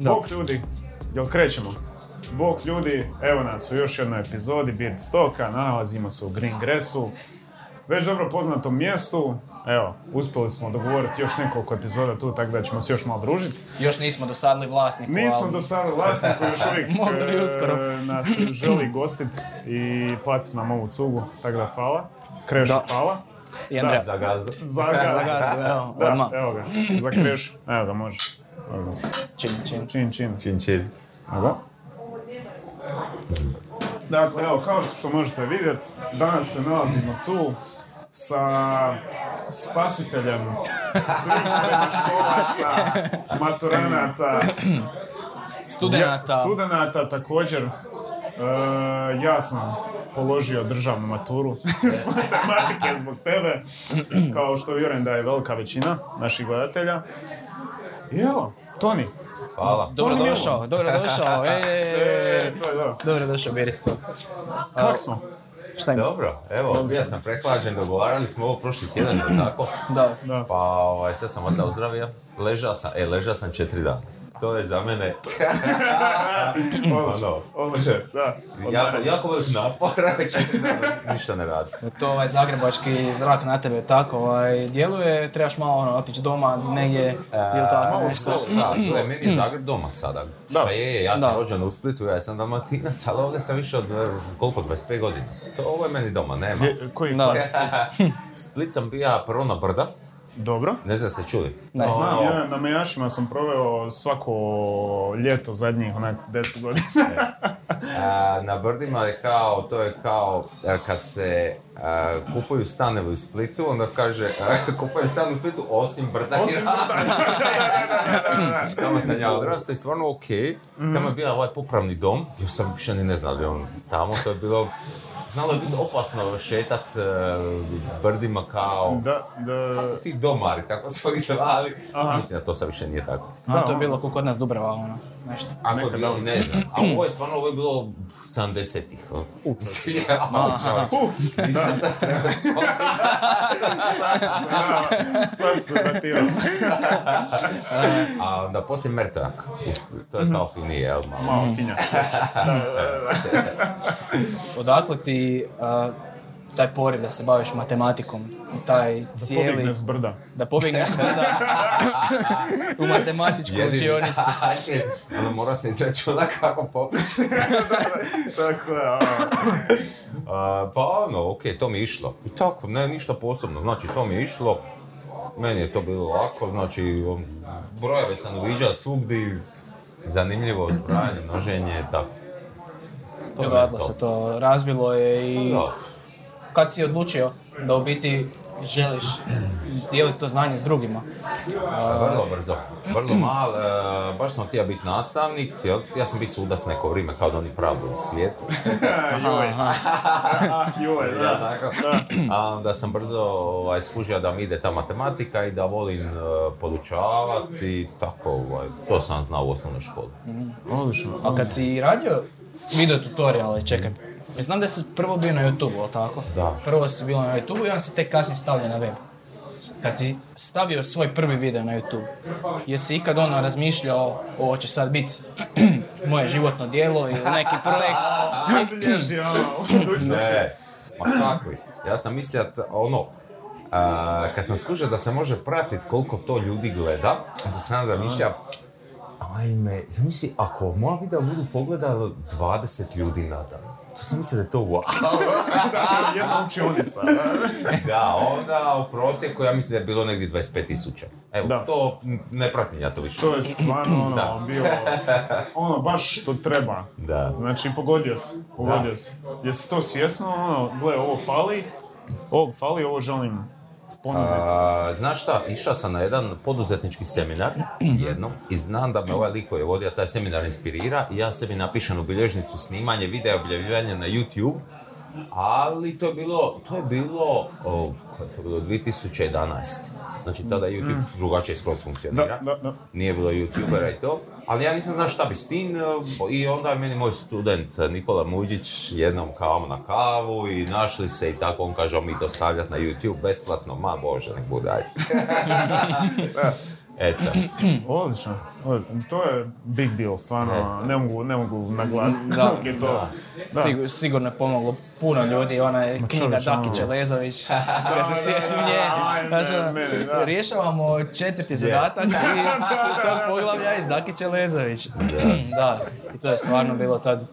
Bok ljudi, jel krećemo? Bok ljudi, evo nas u još jednoj epizodi Beard Stoka, nalazimo se u Green Gressu, već dobro poznatom mjestu, evo, uspjeli smo dogovoriti još nekoliko epizoda tu, tako da ćemo se još malo družiti. Još nismo dosadili vlasniku. Nismo ali- do sada vlasniku još uvijek Možda e, uskoro. nas želi gostit i platiti nam ovu cugu, tako da hvala. Krešu, Da. hvala. I Andreja. Za gazdu. Za Za ga. gazdu, evo, Da, odmah. evo ga, za krešu. Evo ga, može. Evo. Čin, čin. Čin, čin. Čin, čin. Evo. Dakle, evo, kao što možete vidjeti, danas se nalazimo tu sa spasiteljem svih srednjoškolaca, maturanata, Studenata. ja, studenata također. E, ja sam položio državnu maturu s matematike zbog tebe, kao što vjerujem da je velika većina naših gledatelja. I evo, Toni, Hvala. Dobro Toni došao, dobro došao. E, e, to je to. Dobro došao, Beristo. Kak smo? Šta ima? Dobro, evo, bio sam prehlađen, dogovarali smo ovo prošli tjedan, tako? Da. Da. Pa, ovaj, sad sam onda ozdravio. Ležao sam, e, ležao sam četiri dana. To je za mene Odlično, Ono. odlično, da. jako, jako velik napor, ništa ne radi. To ovaj zagrebački zrak na tebe tako ovaj, djeluje, trebaš malo ono, otići doma negdje, ili tako malo nešto. solo. Da, sve, meni je Zagreb doma sada. Da. Pa je, je, ja sam rođen u Splitu, ja sam dalmatinac, ali ovdje sam više od, e, koliko, 25 godina. To ovo je meni doma, nema. Koji Da. Split sam bija prvo na brda, Dobro. ne znam ste čuli. Ne. Znam, ja na Mejašima sam proveo svako ljeto zadnjih onak 10 godina. A, na brdima je kao, to je kao e, kad se e, kupuju stanovi u Splitu, onda kaže e, kupujem stan u Splitu osim brda Osim Tamo sam ja odrastao i stvarno ok. Mhm. Tamo je bio ovaj popravni dom, još sam više ni ne znao da je on tamo, to je bilo... Znalo je biti opasno šetat e, brdima kao... Da, da, Ti domari, tako smo ih zvali. Aha. Mislim da to sad više nije tako. A, Da, to je ono. bilo kod nas Dubrava, ono, nešto. Ako je Nekad, bilo, da. ne znam. A ovo je stvarno, ovo je bilo 70-ih. Mislim, ja, Aha. Uh, da. Sad se. A onda poslije Mertojak. To je kao finije, jel? Malo. Malo finja. Odakle ti a, taj poriv da se baviš matematikom, taj cijeli... Pobjegne s brda. Da pobjegneš brda u matematičku učionicu. Ono mora se izračuna kako popriči. Tako je, a, pa ono, ok, to mi je išlo. I tako, ne, ništa posebno. Znači, to mi je išlo. Meni je to bilo lako, znači, brojeve sam uviđao svugdje. Zanimljivo, zbrajanje, množenje, tako. Odatle to. se to razvilo je i Da. kad si odlučio da u biti želiš dijeliti to znanje s drugima. Vrlo brzo, vrlo mal, e, baš sam htio biti nastavnik, jel? ja sam bio sudac neko vrijeme kao da oni pravdu u svijetu. joj, Aha, ah, joj, Ja, da. tako. A onda sam brzo ovaj, skužio da mi ide ta matematika i da volim e, podučavati i tako, ovaj, to sam znao u osnovnoj školi. Odlično. a kad si radio video tutoriale, čekaj, ja znam da si prvo bio na YouTube, ali tako? Da. Prvo si bio na YouTube i onda si tek kasnije stavio na web. Kad si stavio svoj prvi video na YouTube, jesi ikad ono razmišljao ovo će sad biti moje životno djelo ili neki projekt? Ne, ma kakvi. Ja sam mislio, da, ono, a, kad sam skužio da se može pratiti koliko to ljudi gleda, onda sam da mišlja, ajme, zamisli, ako moja videa budu pogledalo 20 ljudi na dan, to sam mislio da je to wow. Jedna učionica. Da, onda u prosjeku ja mislim da je bilo negdje 25 tisuća. Evo, Da. to ne pratim ja to više. To je stvarno ono, Da. bilo, ono, baš što treba. Da. Znači, pogodio si, pogodio Da. si. Jesi to svjesno, ono, gle, ovo fali, ovo fali, ovo želim A, znaš šta, išao sam na jedan poduzetnički seminar jednom i znam da me ovaj lik koji je vodio taj seminar inspirira i ja sebi napišem u bilježnicu snimanje videa objavljivanje na YouTube ali to je bilo, to je bilo, o, kad je to bilo 2011. Znači tada je YouTube drugačije skroz funkcionira. Da, da, da. Nije bilo youtubera i to. Ali ja nisam znao šta bi s tim i onda je meni moj student e, Nikola Muđić jednom kao na kavu i našli se i tako on kaže "Ajmo mi to stavljati na YouTube besplatno, ma bože nek bude ajde. Eto. Odlično. To je big deal, stvarno. Ne mogu, ne mogu naglasiti Da. je to. Da. Sigur- sigurno je pomoglo puno ljudi, ona je knjiga. Dakića Lezović, kad se sjetim nje. Znači, ono, da. rješavamo četvrti zadatak iz tog poglavlja iz Dakića Lezović. da, i to je stvarno bilo tad,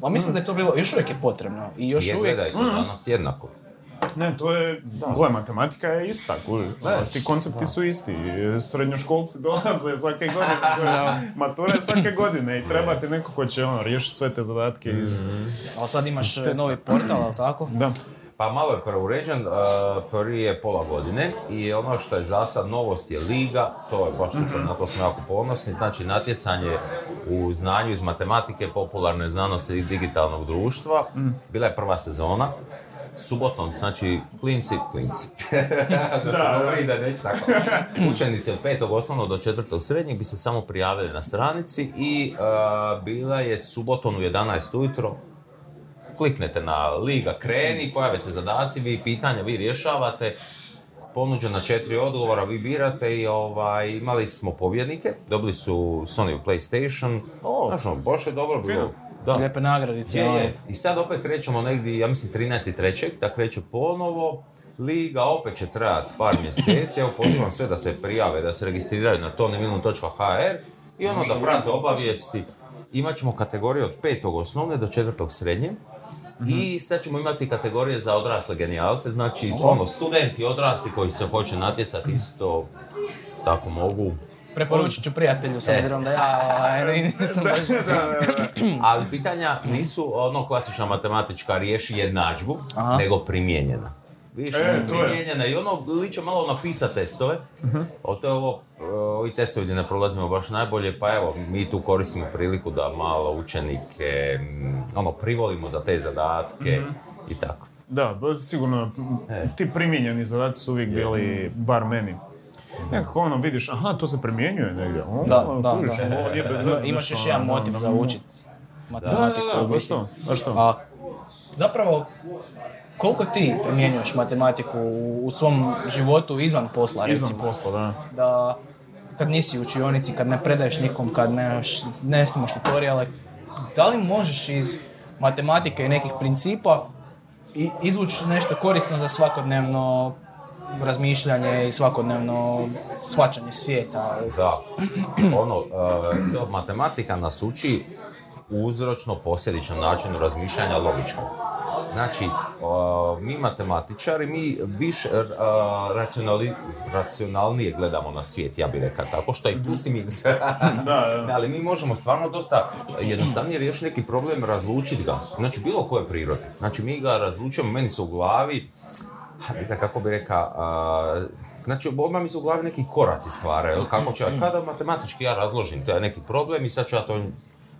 pa mislim da je to bilo, još uvijek je potrebno i još Je, uvijek, gledaj, to danas jednako. Ne, to je, gle, matematika je ista, kuži. Ono, Ti koncepti su isti. Srednjoškolci dolaze svake godine, je svake godine i treba ti neko ko će ono, riješiti sve te zadatke iz... ali sad imaš e, novi portal, ali tako? Da. Pa malo je preuređen, uh, prvi je pola godine i ono što je za sad novost je liga, to je baš super, na to smo jako ponosni, znači natjecanje u znanju iz matematike, popularne znanosti i digitalnog društva, bila je prva sezona, subotom, znači klinci, klinci, da se govori da neće tako, učenici od petog osnovnog do četvrtog srednjeg bi se samo prijavili na stranici i uh, bila je subotom u 11 ujutro, kliknete na liga kreni, pojave se zadaci, vi pitanja, vi rješavate, ponuđena četiri odgovora, vi birate i ovaj, imali smo pobjednike, dobili su Sony PlayStation, O. znaš ono, baš je dobro bilo. Da. Lijepe nagradice. Je, ono. je. I sad opet krećemo negdje, ja mislim 13.3. da kreće ponovo. Liga opet će trajati par mjeseci. Evo pozivam sve da se prijave, da se registriraju na tonimilun.hr i ono da prate obavijesti. Imaćemo kategorije od petog osnovne do četvrtog srednje. I sad ćemo imati kategorije za odrasle genijalce, znači ono, studenti odrasli koji se hoće natjecati isto tako mogu. Preporučit ću prijatelju, s E. obzirom da ja ovaj, nisam baš... Ali pitanja nisu ono klasična matematička riješi jednadžbu, Aha. nego primijenjena. Više E, su primijenjena i ono liče malo na PISA testove. O to je ovo, e, ovi testovi gdje ne prolazimo baš najbolje, pa evo, mi tu koristimo priliku da malo učenike, mm, ono, privolimo za te zadatke i tako. Da, sigurno, E. ti primijenjeni zadaci su uvijek bili, bar meni. Nekako ono vidiš, aha, to se primjenjuje negdje. O, Da, da, kužiš, da. ovo nije bez Ima- veze Imaš nešto, još jedan ono, motiv da, za da, učit Da, matematiku. da, da, u baš biti. to, baš to. A zapravo, koliko ti primjenjuješ matematiku u, svom životu izvan posla, recimo? Izvan posla, da. Da kad nisi u učionici, kad ne predaješ nikom, kad ne, ne snimaš tutoriale, da li možeš iz matematike i nekih principa izvući nešto korisno za svakodnevno razmišljanje i svakodnevno shvaćanje svijeta? Da, ono, e, to matematika nas uči uzročno posljedičnom načinu razmišljanja logičkom. Znači, e, mi matematičari, mi više e, racionali, racionalnije gledamo na svijet, ja bih rekao tako, što je i plus i minus. da. Ali mi možemo stvarno dosta jednostavnije riješiti neki problem, razlučiti ga. Znači, bilo koje prirode. Znači, mi ga razlučujemo, meni se u glavi, ne znam kako bi rekao, a, znači odmah mi se u glavi neki koraci stvaraju, jel, kako ću, ja- kada matematički ja razložim taj neki problem i sad ću ja to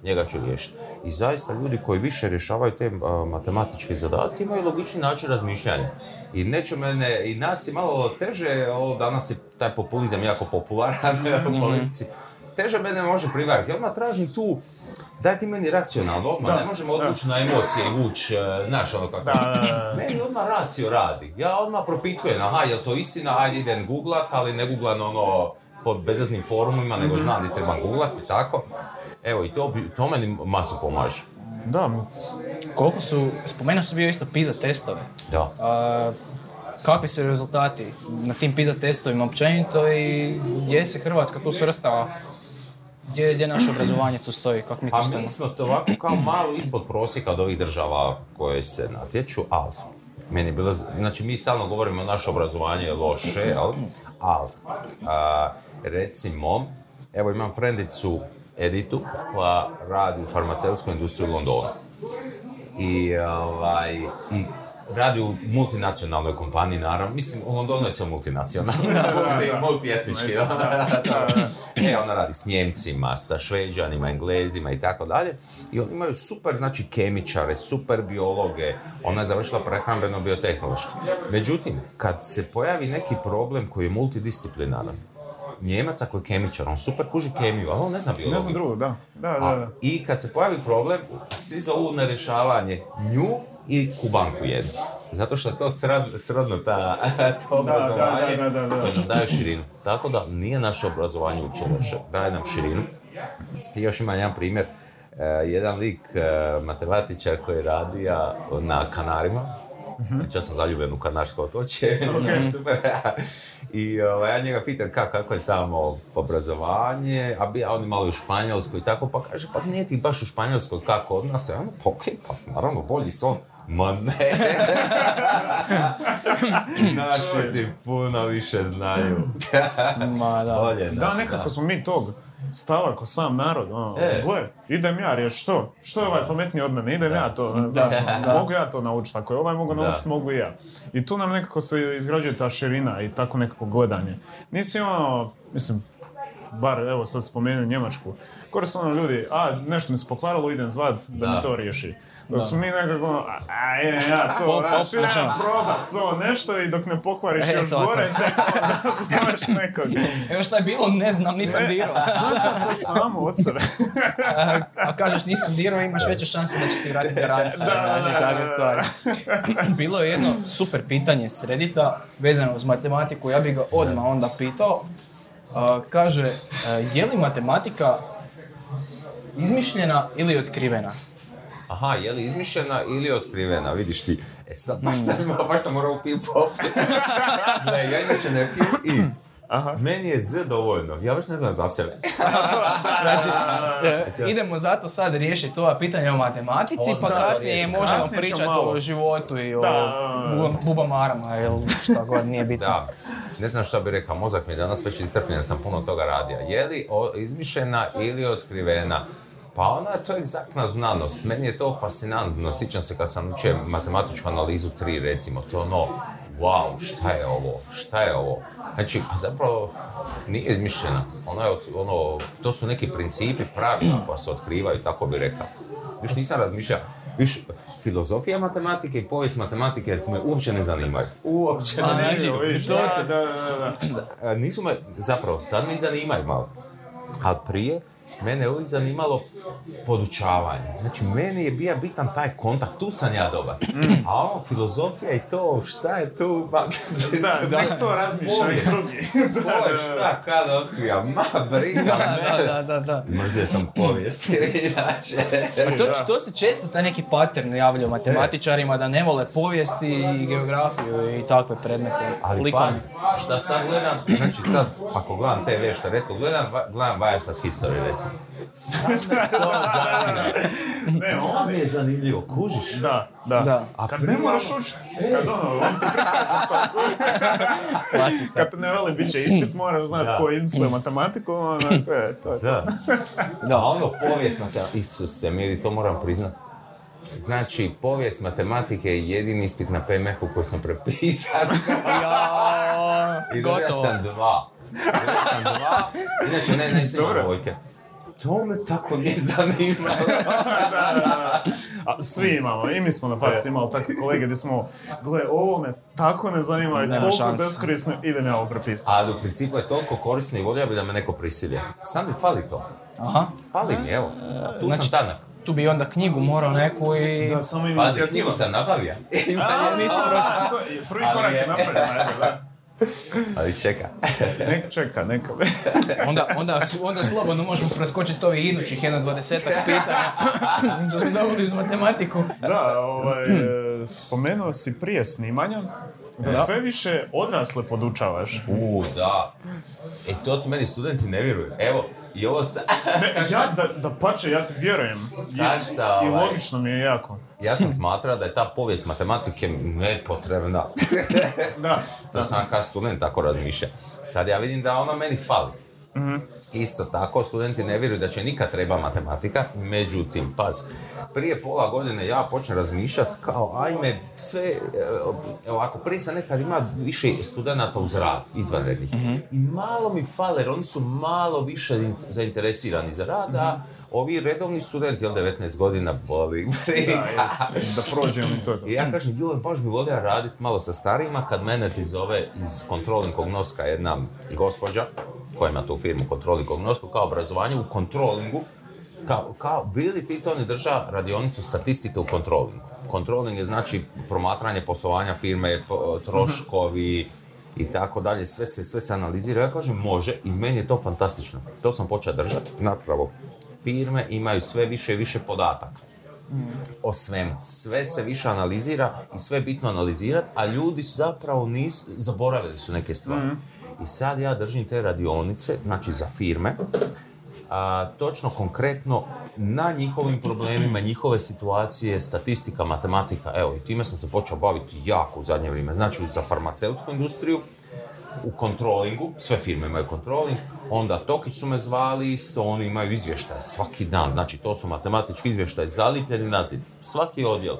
njega ću riješiti. I zaista ljudi koji više rješavaju te a, matematičke zadatke imaju logični način razmišljanja. I neće mene, i nas je malo teže, ovo danas je taj populizam jako popularan u politici, teže mene može privariti. Ja odmah tražim tu, daj ti meni racionalno, odmah, Da, ne možemo odvući na emocije i vući, e, znaš ono kako. Da, da, da. Meni odmah racio radi. Ja odmah propitujem, aha, je li to istina, ajde idem googlat, ali ne googlam ono po bezaznim forumima, nego znam di treba googlat i tako. Evo, i to, bi- to meni masu pomaže. Da, Koliko su, spomenuo sam bio isto PISA testove. Da. A, kakvi su rezultati na tim PISA testovima općenito i gdje se Hrvatska tu svrstava? Gdje, gdje naše obrazovanje tu stoji? Kako mi Pa stojimo? mi smo to ovako kao malo ispod prosjeka od ovih država koje se natječu, ali meni je bilo, znači mi stalno govorimo naše obrazovanje je loše, jel? ali a, recimo, evo imam frendicu Editu koja radi u farmaceutskoj industriji u Londonu. I, ovaj, i radi u multinacionalnoj kompaniji, naravno. Mislim, u Londonu je sve multinacionalno. Multi, da. multietnički. Da, da, da. E, ona radi s Njemcima, sa Šveđanima, Englezima i tako dalje. I oni imaju super, znači, kemičare, super biologe. Ona je završila prehrambeno biotehnološki. Međutim, kad se pojavi neki problem koji je multidisciplinaran, Njemaca koji je kemičar, on super kuži kemiju, ali on ne zna biologiju. Ne znam drugo, da. Da, da, A, da. I kad se pojavi problem, svi zovu na rješavanje nju i kubanku jednu. Zato što to srod- srodno ta, to obrazovanje da, da, da, da. koje nam daje širinu. Tako da nije naše obrazovanje uopće loše, daje nam širinu. I još ima jedan primjer, e, jedan lik, e, matematičar koji je radio na Kanarima, Znači, ja sam zaljubljen u Kanarsko otočje, super. I ovaj, ja njega pitam ka, kako je tamo obrazovanje, a bi ja on malo u Španjolskoj i tako, pa kaže, pa nije ti baš u Španjolskoj kako od nas, ja ono, pa okej, pa naravno, bolji su on. Ma ne, naši ti puno više znaju. Ma da. Bolje Da, nekako smo mi tog stava ko sam narod, ono, E. gle, idem ja riješ što? Što je ovaj pametniji od mene? Idem ja to, da, Da, da. mogu ja to naučiti, ako je ovaj mogu Da. naučiti, mogu i ja. I tu nam nekako se izgrađuje ta širina i tako nekako gledanje. Nisi ono, mislim, bar evo sad spomenu Njemačku, koriste ono ljudi, a nešto mi se pokvarilo, idem zvat da, Da. mi to riješi. Dok smo mi nekako ono, a, a idem ja to, Pop, znači, pop. probat to nešto i dok ne pokvariš E, još to, to. gore, tek onda zoveš nekog. Evo šta je bilo, ne znam, nisam dirao. Znaš da to samo od sebe. A, a kažeš nisam dirao, imaš veće šanse da će ti vratiti garanciju. Da, da, znači, da, takve da, stvari. Bilo je jedno super pitanje s Reddita vezano uz matematiku, ja bih ga odmah onda pitao. A, kaže, a, je li matematika izmišljena ili otkrivena? Aha, je li izmišljena ili otkrivena, vidiš ti. E sad, baš sam, baš sam morao pip pop. Gle, ja inače ne pijem i Aha. meni je Z dovoljno, ja baš ne znam za sebe. Znači, e, idemo zato sad riješiti ova pitanja o matematici, O, pa da, kasnije možemo Kasnije pričati o životu i o Da. bubamarama ili šta god nije bitno. Da, ne znam šta bi rekao, mozak mi je danas već iscrpljen, sam puno toga radio. Je li izmišljena ili otkrivena? Pa ona je to egzaktna znanost. Meni je to fascinantno. Sjećam se kad sam učio matematičku analizu 3, recimo. To ono, wow, šta je ovo? Šta je ovo? Znači, a zapravo nije izmišljena. Ona je, ono, to su neki principi, pravila koja se otkrivaju, tako bi rekao. Još nisam razmišljao. Viš, filozofija matematike i povijest matematike me uopće ne zanimaju. Uopće ne Znači, to da, da, da, da. E, nisu me, zapravo sad me zanimaju malo, ali prije mene je uvijek zanimalo podučavanje. Znači, meni je bio bitan taj kontakt, tu sam ja dobar. A ovo, filozofija i to, šta je tu, ba, Da, nek to razmišlja i drugi. Da, da, šta, kada otkrija, ma, briga Da, me. da, da, da, da. Mrzio sam povijest, inače. Pa to, to se često taj neki pattern javlja u matematičarima da ne vole povijesti i geografiju i takve predmete. Ali pazi, šta sad gledam, znači sad, ako gledam TV šta redko gledam, gledam Wiresat History recimo. Sad me to zanima. Ne, Sad mi je zanimljivo, kužiš? Da, da. Da. A Kad ne moraš učiti, kad ono, on Klasika. kad te ne veli bit će ispit, moraš znati Da. ko je izmislio matematiku, onako je, to je to. Da. Da. A ono, povijest matematike, Isuse, mili, to moram priznat. Znači, povijest matematike je jedini ispit na PMF-u koji sam prepisao. Ja, I dobio gotovo. sam dva. Dobio sam dva. Inače, ne, ne, sve Dobro. dvojke. To me tako nije zanimalo. Da, da, da. A svi imamo, i mi smo na faksu imali takve kolege gdje smo, gle, ovo me tako ne zanima i toliko beskorisno, idem ja ovo prepisati. Ali u principu je toliko korisno i volio bi da me neko prisilje. Sam mi fali to. Aha. Fali mi, evo. Tu Znači, sam tanak. Tu bi onda knjigu morao neku i... Da, samo Pazi, inicijativa. knjigu sam nabavio. Nisam Prvi korak je je. napravljen, ajde, da. Ali čeka. Nek čeka, neka. Onda, onda, onda slobodno možemo preskočiti ovih idućih jedno dvadesetak pitanja. što smo dobili uz matematiku. Da, ovaj, e, spomenuo si prije snimanja da sve više odrasle podučavaš. U, da. E, to ti meni studenti ne vjeruju. Evo, i ovo sa... Ne, ja, da, da pače, ja ti vjerujem. I, šta, I ovaj- logično mi je jako. Ja sam smatrao da je ta povijest matematike nepotrebna. Da, To sam kao student tako razmišljao. Sad ja vidim da ona meni fali. Isto tako, studenti ne vjeruju da će nikad treba matematika, međutim, paz, prije pola godine ja počnem razmišljati kao, ajme, sve, e, ovako, prije sam nekad ima više studenata uz rad, izvanrednih, i malo mi fale, jer oni su malo više in- zainteresirani za rad, a ovi redovni studenti, jel, 19 godina, boli, briga. Da i to. I ja kažem, joj, baš bi volio raditi malo sa starijima, kad mene ti zove iz Controlling Cognoska jedna gospođa, koja ima tu firmu Controlling Cognosku, kao obrazovanje u kontrolingu, kao, kao bili ti to ne drža radionicu statistike u kontrolingu. Controlling je znači promatranje poslovanja firme, troškovi i tako dalje, sve se, sve se analizira. Ja kažem, može i meni je to fantastično. To sam počeo držati, napravo. Firme imaju sve više i više podataka o svemu. Sve se više analizira i sve je bitno analizirati, a ljudi su zapravo nisu, zaboravili su neke stvari. I sad ja držim te radionice, znači za firme, a, točno konkretno na njihovim problemima, njihove situacije, statistika, matematika, evo i time sam se počeo baviti jako u zadnje vrijeme. Znači za farmaceutsku industriju, u kontrolingu, sve firme imaju kontroling, onda Tokić su me zvali isto, oni imaju izvještaje svaki dan, znači to su matematički izvještaje zalipljeni na zid, svaki odjel.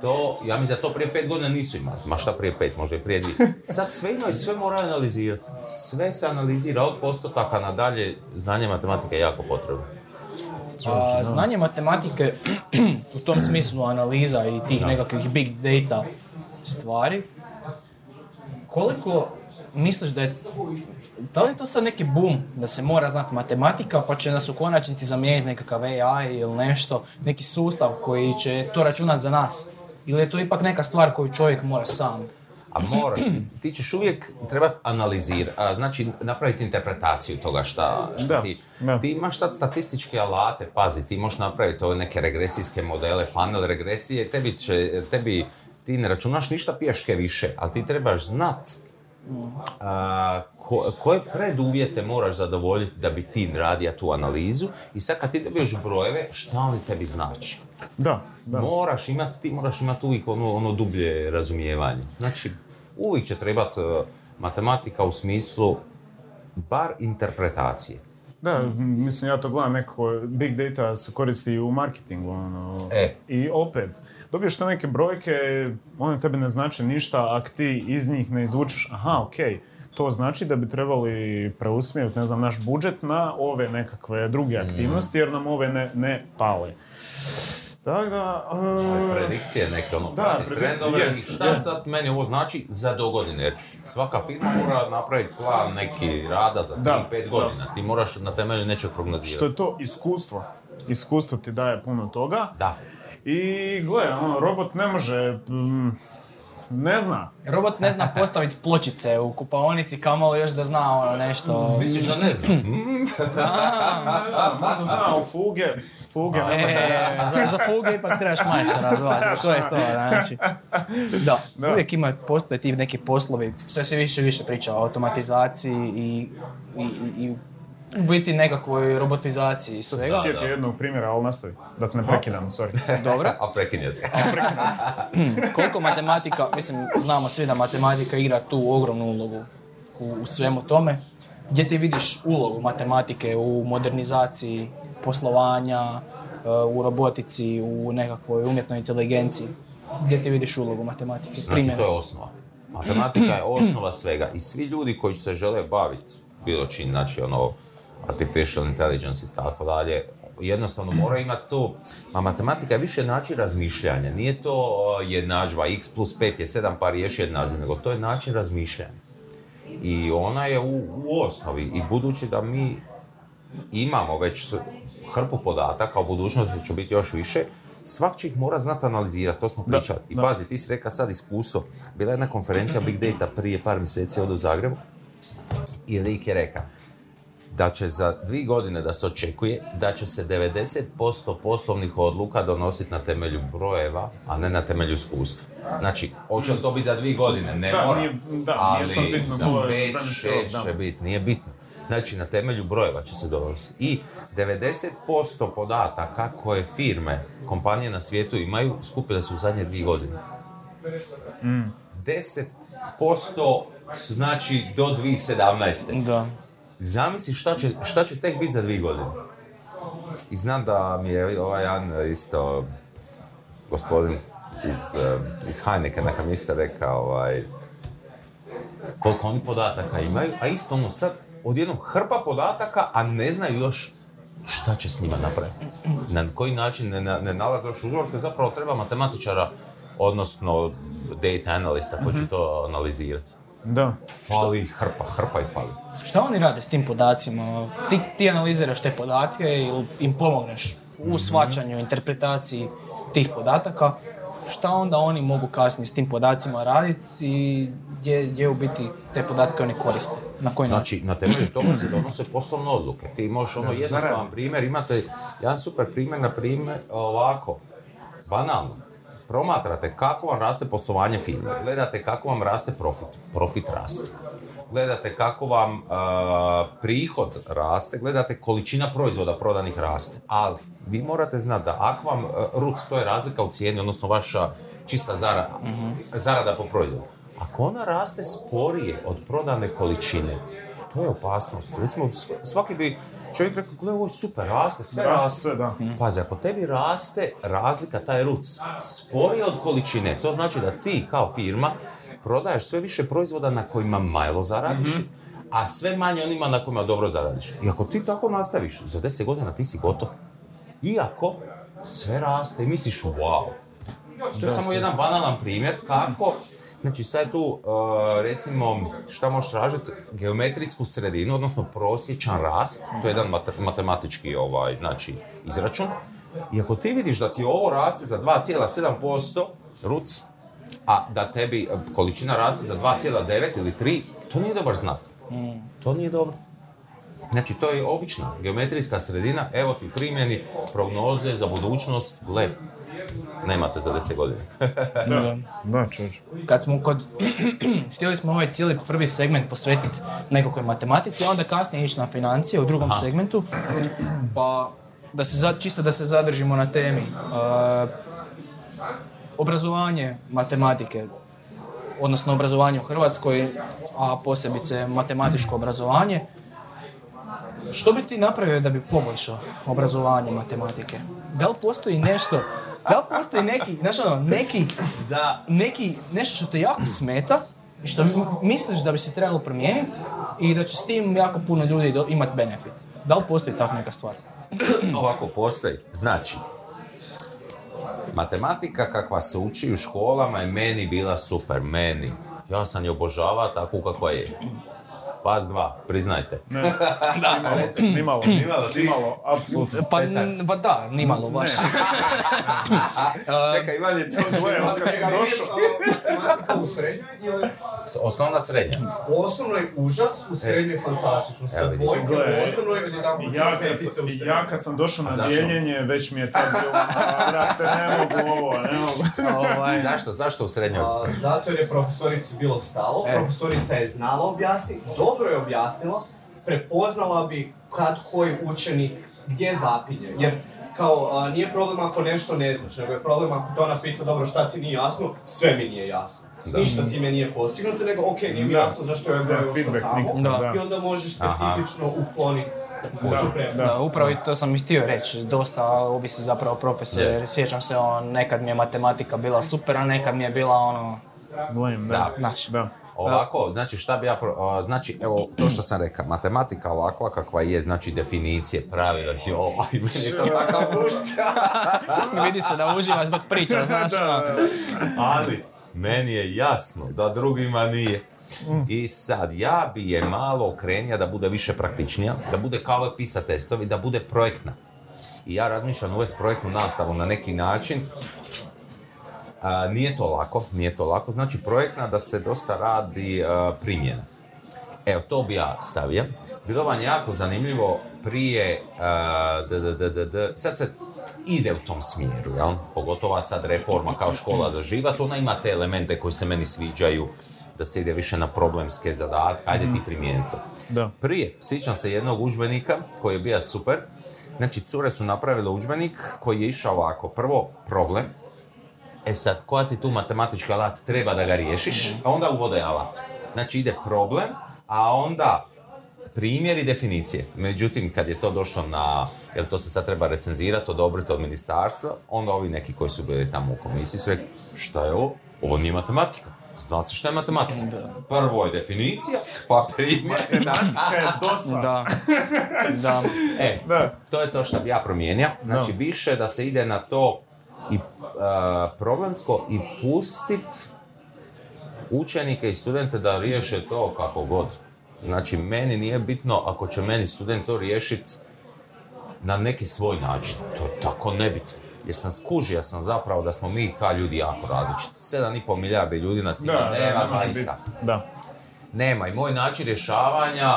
To, ja mislim da to prije pet godina nisu imali, ma šta prije pet, možda i prije dvije. Sad sve imaju, sve moraju analizirati. Sve se analizira od postotaka nadalje, znanje matematike je jako potrebno. A, znanje matematike u tom smislu analiza i tih nekakvih big data stvari, koliko misliš da je, da li je to sad neki boom da se mora znati matematika pa će nas u konačnici zamijeniti nekakav AI ili nešto, neki sustav koji će to računati za nas? Ili je to ipak neka stvar koju čovjek mora sam? A moraš, ti ćeš uvijek trebati analizirati, znači napraviti interpretaciju toga šta, šta Da, ti... da. Ti imaš sad statističke alate, pazi, ti možeš napraviti ove neke regresijske modele, panel regresije, tebi će, tebi, ti ne računaš ništa pješke više, ali ti trebaš znat a, ko- koje preduvjete moraš zadovoljiti da bi ti radio tu analizu i sad kad ti dobiješ brojeve, šta oni tebi znači? Da, da. Moraš imati, ti moraš imati uvijek ono, ono dublje razumijevanje. Znači, uvijek će trebati matematika u smislu bar interpretacije. Da, mislim ja to gledam nekako, big data se koristi u marketingu, ono, E. i opet, dobiješ te neke brojke, one tebe ne znače ništa, ako ti iz njih ne izvučeš, aha, okej, to znači da bi trebali preusmjeriti, ne znam, naš budžet na ove nekakve druge aktivnosti, jer nam ove ne, ne pale. Tako da, e, Predikcije neke, ono, Da, prati trendove je, i šta je. sad meni ovo znači za dogodine. Jer svaka firma mora napraviti plan neki rada za Da, 3-5 da. godina. Ti moraš na temelju nečeg što prognozirati. je to iskustvo. Iskustvo ti daje puno toga. Da. I gle, ono, robot ne može, mm, ne zna. Robot ne zna postaviti pločice u kupaonici, kamoli još da zna ono nešto. Misliš da ne znam? Mm, Da, možda zna o fuge, fuge ne. E, za, za fuge ipak trebaš majstora zvati, to je to, znači. Da, Da. uvijek ima, postoje ti neki poslovi, sve se više i više priča o automatizaciji i, i, i, i u biti nekakvoj robotizaciji Sad se svega. sjetio jednog primjera, ali nastavi, da te ne prekidam, sorry. Dobro. A prekinje se. Koliko matematika, mislim, znamo svi da matematika igra tu ogromnu ulogu u, u svemu tome. Gdje ti vidiš ulogu matematike u modernizaciji poslovanja, e, u robotici, u nekakvoj umjetnoj inteligenciji? Gdje ti vidiš ulogu matematike? Znači, Primjera. to je osnova. Matematika je osnova svega i svi ljudi koji se žele baviti bilo čim, znači ono, artificial intelligence i tako dalje, jednostavno moraju imati to, ma matematika je više način razmišljanja, nije to jednadžba, x plus 5 je 7 pa riješi jednadžbu, nego to je način razmišljanja. I ona je u, u osnovi i budući da mi imamo već hrpu podataka, u budućnosti će biti još više, svak će ih mora znati analizirati, to smo pričali. I da. pazi, ti si rekao sad iskustvo. Bila je jedna konferencija Big Data prije par mjeseci ovdje u Zagrebu i lik je rekao da će za dvije godine da se očekuje da će se 90% poslovnih odluka donositi na temelju brojeva, a ne na temelju iskustva. Znači, hoće li to biti za dvije godine? Ne Da, mora. nije- da, ali nije za pet, šest će biti, nije bitno. Znači, na temelju brojeva će se donositi. I 90% podataka koje firme, kompanije na svijetu imaju, skupile su u zadnje dvije godine. 10% su znači do 2017. Da. Zamisli šta će, šta će tek biti za dvije godine. I znam da mi je ovaj jedan isto gospodin iz, eh, iz Heineken neka mi isto rekao ovaj, koliko oni podataka imaju, a isto ono sad odjednom hrpa podataka, a ne znaju još šta će s njima napraviti. Na koji način ne, ne, ne nalaze još uzorke, zapravo treba matematičara, odnosno data analista koji će to analizirati. Da. Fali hrpa, hrpa i fali. Šta oni rade s tim podacima? Ti, ti analiziraš te podatke ili im pomogneš u shvaćanju, interpretaciji tih podataka. Šta onda oni mogu kasnije s tim podacima raditi i gdje, gdje u biti te podatke oni koriste? Na koji način? Znači, na temelju toga se donose poslovne odluke. Ti možeš ono jednostavan primjer, imate jedan super primjer, na primjer, ovako, banalno. Promatrate kako vam raste poslovanje firme, gledate kako vam raste profit, profit raste. Gledate kako vam a, prihod raste, gledate količina proizvoda prodanih raste. Ali, vi morate znati da ako vam a, RUC, to je razlika u cijeni, odnosno vaša čista zarada, zarada po proizvodu. Ako ona raste sporije od prodane količine, to je opasnost. Recimo, sv- svaki bi čovjek rekao, gle, ovo je super, raste, sve Raste raste. sve, da. Pazi, ako tebi raste razlika, taj ruc, sporije od količine, to znači da ti kao firma prodaješ sve više proizvoda na kojima malo zaradiš, a sve manje onima na kojima dobro zaradiš. I ako ti tako nastaviš, za 10 godina ti si gotov. Iako sve raste i misliš, wow. To je samo jedan banalan primjer kako Znači sad tu, uh, recimo, šta možeš tražiti? Geometrijsku sredinu, odnosno prosječan rast, to je jedan mat- matematički ovaj, znači, izračun. I ako ti vidiš da ti ovo raste za 2,7% ruc, a da tebi količina raste za 2,9 ili 3, to nije dobar znak. To nije dobro. Znači, to je obična geometrijska sredina, evo ti primjeni, prognoze za budućnost, gle, nemate za 10 godina. Da, da. Kad smo kod... Htjeli smo ovaj cijeli prvi segment posvetiti nekakvoj matematici, a onda kasnije ići na financije u drugom segmentu. Pa, da se, za- čisto da se zadržimo na temi. Uh, obrazovanje matematike, odnosno obrazovanje u Hrvatskoj, a posebice matematičko obrazovanje. Što bi ti napravio da bi poboljšao obrazovanje matematike? Da li postoji nešto, da li postoji neki, znaš ono, neki, Da. neki, nešto što te jako smeta i što mi- misliš da bi se trebalo promijeniti i da će s tim jako puno ljudi imati benefit? Da li postoji takva neka stvar? Ovako postoji. Znači, matematika kakva se uči u školama je meni bila super, meni. Ja sam je obožavao takvu kakva je. Pas dva, priznajte. Ne, nimalo, nimalo, nimalo, apsolutno. Pa, n- pa da, nimalo baš. Čekaj, Ivan je to Gle, on kad sam došao, Matematika u srednjoj ili Osnovna srednja. u osnovnoj užas, u srednjoj fantastično. Sa dvojke u osnovnoj odjedanput ja kad, petice sam, u srednjoj. ja kad sam došao na dijeljenje, već mi je tad bilo, brate, ne mogu ovo, ne mogu. ovaj, Zašto? Zašto u srednjoj? A, zato jer je profesorici bilo stalo, E. profesorica je znala objasniti, dobro je objasnila, prepoznala bi kad koji učenik gdje zapinje. Jer kao, a, nije problem ako nešto ne znaš, nego je problem ako to ona pita, dobro, šta ti nije jasno, sve mi nije jasno. Da. Ništa ti me nije postignuto, nego ok, nije mi jasno zašto je broj Da, došao feedback tamo. Da. I onda možeš specifično ukloniti Da, da. Da, upravo i to sam i htio reći, dosta ovisi zapravo profesor, Je. jer sjećam se, on, nekad mi je matematika bila super, a nekad mi je bila ono, Lame, da. Da. Ovako, znači šta bi ja, pro- znači evo to što sam rekao, matematika ovakva kakva je, znači definicije, pravila, joj, meni je to takav. Vidi se da uživaš dok pričaš, znaš. Da, ono. da, Ali, meni je jasno da drugima nije. I sad, ja bi je malo okrenija da bude više praktičnija, da bude kao PISA testovi, da bude projektna. I ja razmišljam uvesti projektnu nastavu na neki način. A, nije to lako, nije to lako. Znači, projektna da se dosta radi a, primjena. Evo, to bi ja stavio. Bilo vam jako zanimljivo prije, a, d, d, d, d, d, sad se ide u tom smjeru, jel? Pogotovo sad reforma kao škola za život, ona ima te elemente koji se meni sviđaju, da se ide više na problemske zadatke, ajde ti primijeni to. Da. Prije, sjećam se jednog udžbenika koji je bio super, znači cure su napravile udžbenik koji je išao ovako, prvo problem, E sad, koja ti tu matematički alat treba da ga riješiš, a onda uvode alat. Znači ide problem, a onda primjer i definicije. Međutim, kad je to došlo na, jer to se sad treba recenzirati, odobriti od ministarstva, onda ovi neki koji su bili tamo u komisiji su rekli, šta je ovo? Ovo nije matematika. Zna se šta je matematika. Prvo je definicija, pa primjer. Matematika je dosa. Da. da. E, Da. to je to što bi ja promijenio. Znači, više da se ide na to i problemsko i pustit učenike i studente da riješe to kako god. Znači, meni nije bitno ako će meni student to riješiti na neki svoj način. To je tako nebitno. Jer sam skužio sam zapravo da smo mi kao ljudi jako različiti. 7,5 milijarde ljudi nas ima, Da, da, nema ne može biti. majsta. Da. Nema i moj način rješavanja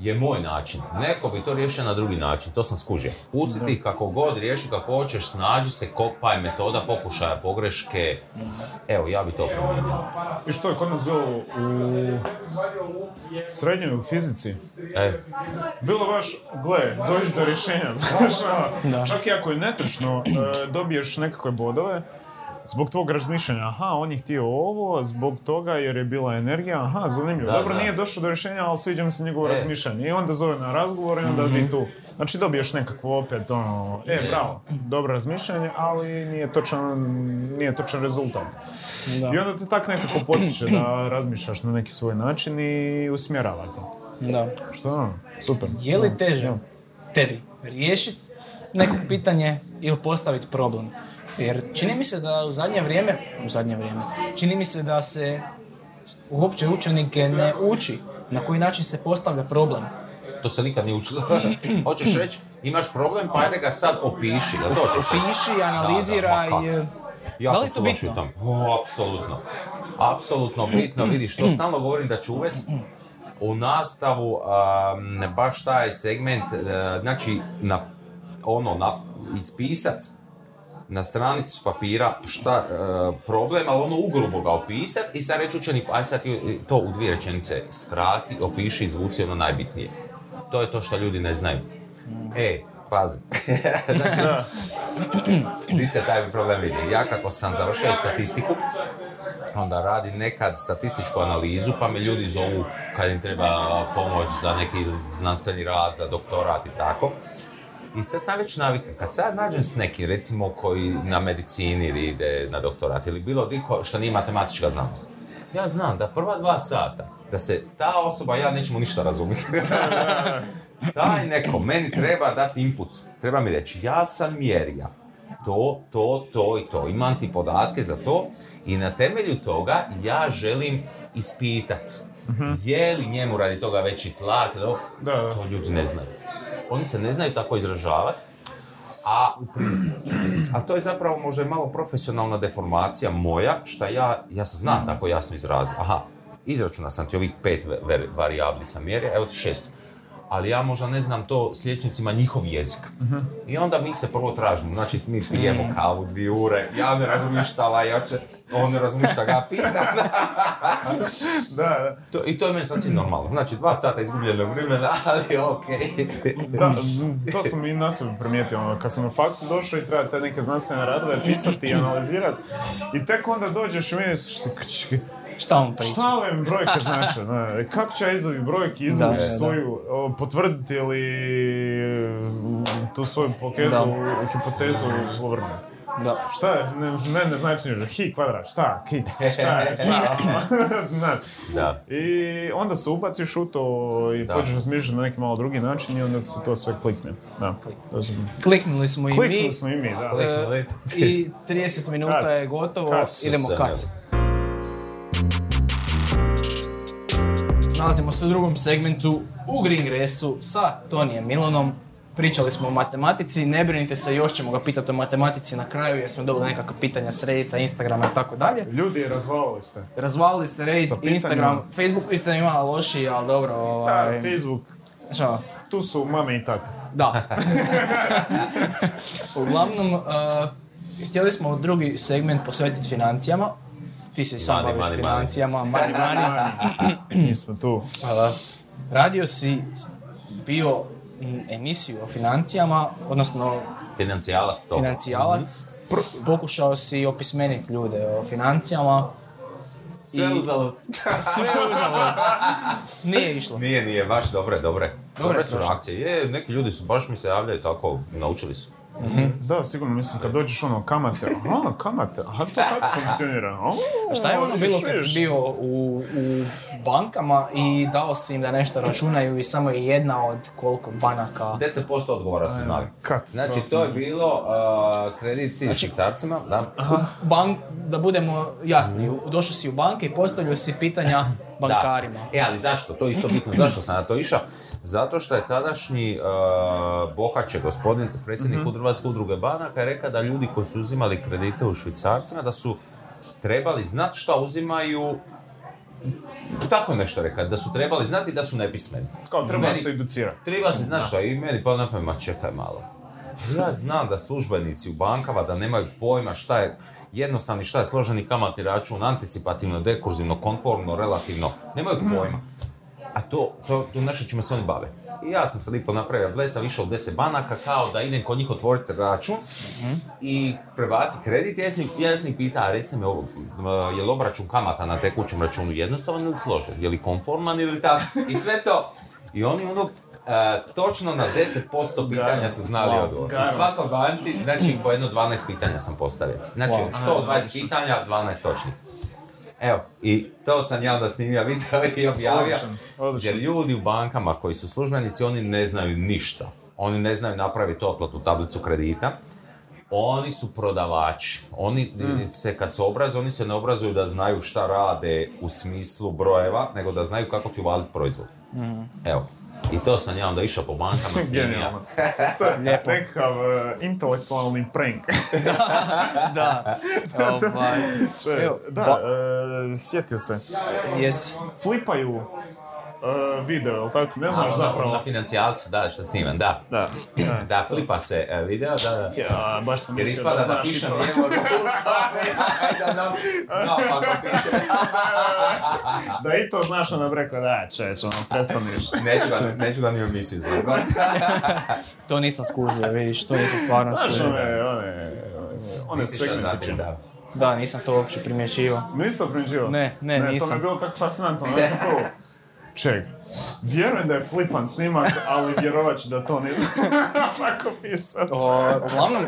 je moj način. Neko bi to riješio na drugi način, to sam skužio. Pustiti ih kako god, riješi kako hoćeš, snađi se, kopaj, metoda pokušaja, pogreške. Evo, ja bi to promijenio. I što je kod nas bilo u srednjoj u fizici? E, Bilo baš, gle, dođeš do rješenja, znaš, ono, čak i ako je netočno, e, dobiješ nekakve bodove, zbog tvog razmišljanja, aha, on je htio ovo, zbog toga jer je bila energija, aha, zanimljivo. Da, Dobro, da. nije došao do rješenja, ali sviđa mi se njegovo E. razmišljanje. I onda zove na razgovor i onda vi tu. Znači dobiješ nekakvo opet, ono, e, bravo, dobro razmišljanje, ali nije točan, nije točan rezultat. I onda te tak nekako potiče da razmišljaš na neki svoj način i usmjerava te. da. Što ono, super. Je li Da, teže da. tebi riješiti neko pitanje ili postaviti problem? Jer čini mi se da u zadnje vrijeme, u zadnje vrijeme, čini mi se da se uopće učenike ne uči na koji način se postavlja problem. to se nikad nije učilo. Hoćeš reći, imaš problem, pa ajde ga sad opiši. Jel to hoćeš reći? Piši, analizira Da, da, e, Jako Da li to bitno? O, apsolutno. Apsolutno bitno, vidiš, to stalno govorim da ću uvest u nastavu um, baš taj segment, uh, znači, na, ono, na, ispisat na stranici papira šta uh, problem, ali ono ugrubo ga opisat i sad reći učeniku, aj sad ti to u dvije rečenice skrati, opiši, izvuci ono najbitnije. To je to što ljudi ne znaju. E, pazi. znači, Di se taj problem vidi? Ja kako sam završio statistiku, onda radim nekad statističku analizu, pa me ljudi zovu kad im treba pomoć za neki znanstveni rad, za doktorat i tako. I sad sam već navikan, kad sad nađem s nekim, recimo koji na medicini ili ide na doktorat ili bilo diko što nije matematička znanost, ja znam da prva dva sata, da se ta osoba, ja nećemo ništa razumjeti. Taj neko meni treba dati input, treba mi reći, ja sam mjerija, to, to, to i to, imam ti podatke za to i na temelju toga ja želim ispitat. Je li njemu radi toga veći tlak, to ljudi ne znaju. Oni se ne znaju tako izražavati, a, a to je zapravo možda malo profesionalna deformacija moja, šta ja, ja se znam tako jasno izraziti. Aha, izračuna sam ti ovih pet varijabli sam mjerio, evo ti šest. Ali ja možda ne znam to s liječnicima njihov jezik. I onda mi se prvo tražimo, znači mi pijemo kavu dvije ure, ja ne razumijem šta ovaj hoće, on ne razumije šta ga pita. Da, da. To, I to je meni sasvim normalno. Znači dva sata izgubljenog vremena, ali okej. Da, to sam i na sebi primijetio, ono, kad sam na faksu došao i treba te neke znanstvene radove pisati i analizirati i tek onda dođeš i vidiš se, "Kč, Šta on priča? šta ove brojke znače, ne, kako će ja iz ovih brojki izvući Da, da, da. svoju, o, potvrditi ili e, tu svoju pokezu, Da. hipotezu ovrnuti. Da. Šta je, ne, ne, ne znači ništa, hi kvadrat, šta, ki, šta je, šta. Da. I onda se ubaciš u to i Da. počneš razmišljati na neki malo drugi način i onda se to sve klikne. Da. To su- Kliknuli smo i Kliknuli mi smo i mi, da. e, i 30 minuta Kat. je gotovo, Kat. idemo kat. Nalazimo se u drugom segmentu u Green Gressu sa Tonijem Milonom. Pričali smo o matematici, ne brinite se, još ćemo ga pitati o matematici na kraju jer smo dobili nekakva pitanja s Reddita, Instagrama i tako dalje. Ljudi, razvalili ste. Razvalili ste Reddit. Instagram, Facebook isto ima lošiji, ali dobro, Da, ovaj, Facebook, šta, tu su mame i tate. da. Uglavnom, uh, htjeli smo drugi segment posvetiti financijama. Ti se sam baviš financijama, mani, mani. Mi smo tu. Uh, radio si bio emisiju o financijama, odnosno Financijalac to. financijalac. Pokušao si opismeniti ljude o financijama. Sve I- uzalud. Sve uzalud. Nije išlo. Nije, nije, baš dobre, dobre. Dobre su prošle. reakcije. Je, neki ljudi su, baš mi se javljaju tako, naučili su. Da, sigurno, mislim, kad dođeš ono kamate, aha, kamate, aha, to tako funkcionira. O, A šta je ono bilo kad si bio u, u bankama i dao si im da nešto računaju i samo je jedna od koliko banaka? 10% odgovora su znali. kad Znači, to je bilo uh, krediti švicarcima, da. Bank, da budemo jasni, došao si u banke i postavljao si pitanja bankarima. Da. E, ali zašto? To je isto bitno. Zašto sam na to išao? Zato što je tadašnji uh, Bohače, gospodin, predsjednik Mhm. Hrvatske udruge banaka, je rekao da ljudi koji su uzimali kredite u švicarcima, da su trebali znati šta uzimaju tako nešto rekao, da su trebali znati da su nepismeni. Kao treba Meni- se educirati. Treba se znati šta i meni pa napamet, ma čekaj malo. Ja znam da službenici u bankama da nemaju pojma šta je jednostavni, šta je složeni kamatni račun, anticipativno, dekurzivno, konformno, relativno. Nemaju pojma. A to, to, to nešto čime se oni bave. I ja sam se lipo napravio blesav, išao u deset banaka kao da idem kod njih otvoriti račun i prebaci kredit. Ja sam, ja sam ih pitao, a recite mi ovo, e, je li obračun kamata na tekućem računu jednostavan ili složen? Je li konforman ili tako? I sve to. I oni ono, e, točno na 10% pitanja su znali Wow. odgovor. U svakoj banci, znači po jedno 12 pitanja sam postavio. Znači Wow. od 120 pitanja, 12 točnih. Evo, i to sam ja onda snimio video i objavio. Jer ljudi u bankama koji su službenici, oni ne znaju ništa. Oni ne znaju napraviti otplatu tablicu kredita. Oni su prodavači. Oni Mm. se, kad se obrazuju, oni se ne obrazuju da znaju šta rade u smislu brojeva, nego da znaju kako ti uvaliti proizvod. Mm. Evo. I to sam ja onda išao po bankama snimio. Genijalno. To je Lijepo. Nekakav e, intelektualni prank. Da. Če, evo, da, ba- e, sjetio se. jesi. E, video, jel tako? Ne znaš A, zapravo. Na financijalcu, da, što snimam, da. Da. da. Da, flipa se e, video, da, da. Ja, baš sam Jer mislio da ispada da znaš i pišem to. lijevo ruku, da nam, naopako piše. Da i to znaš bi rekao, da, čeč, ono, prestaniš. Neću ga, neću ga ni u emisiji zvukat. To nisam skužio, vidiš, to nisam stvarno Znaš skužio. one, one, one znati, segmentiće. da. Da, nisam to uopće primjećivao. Nisi to primjećivao? Ne, ne, To mi nisam. je bilo tako fascinantno, nekako, ček, vjerujem da je flipan snimak, ali vjerovat ću da to nije tako pisao. O, uglavnom,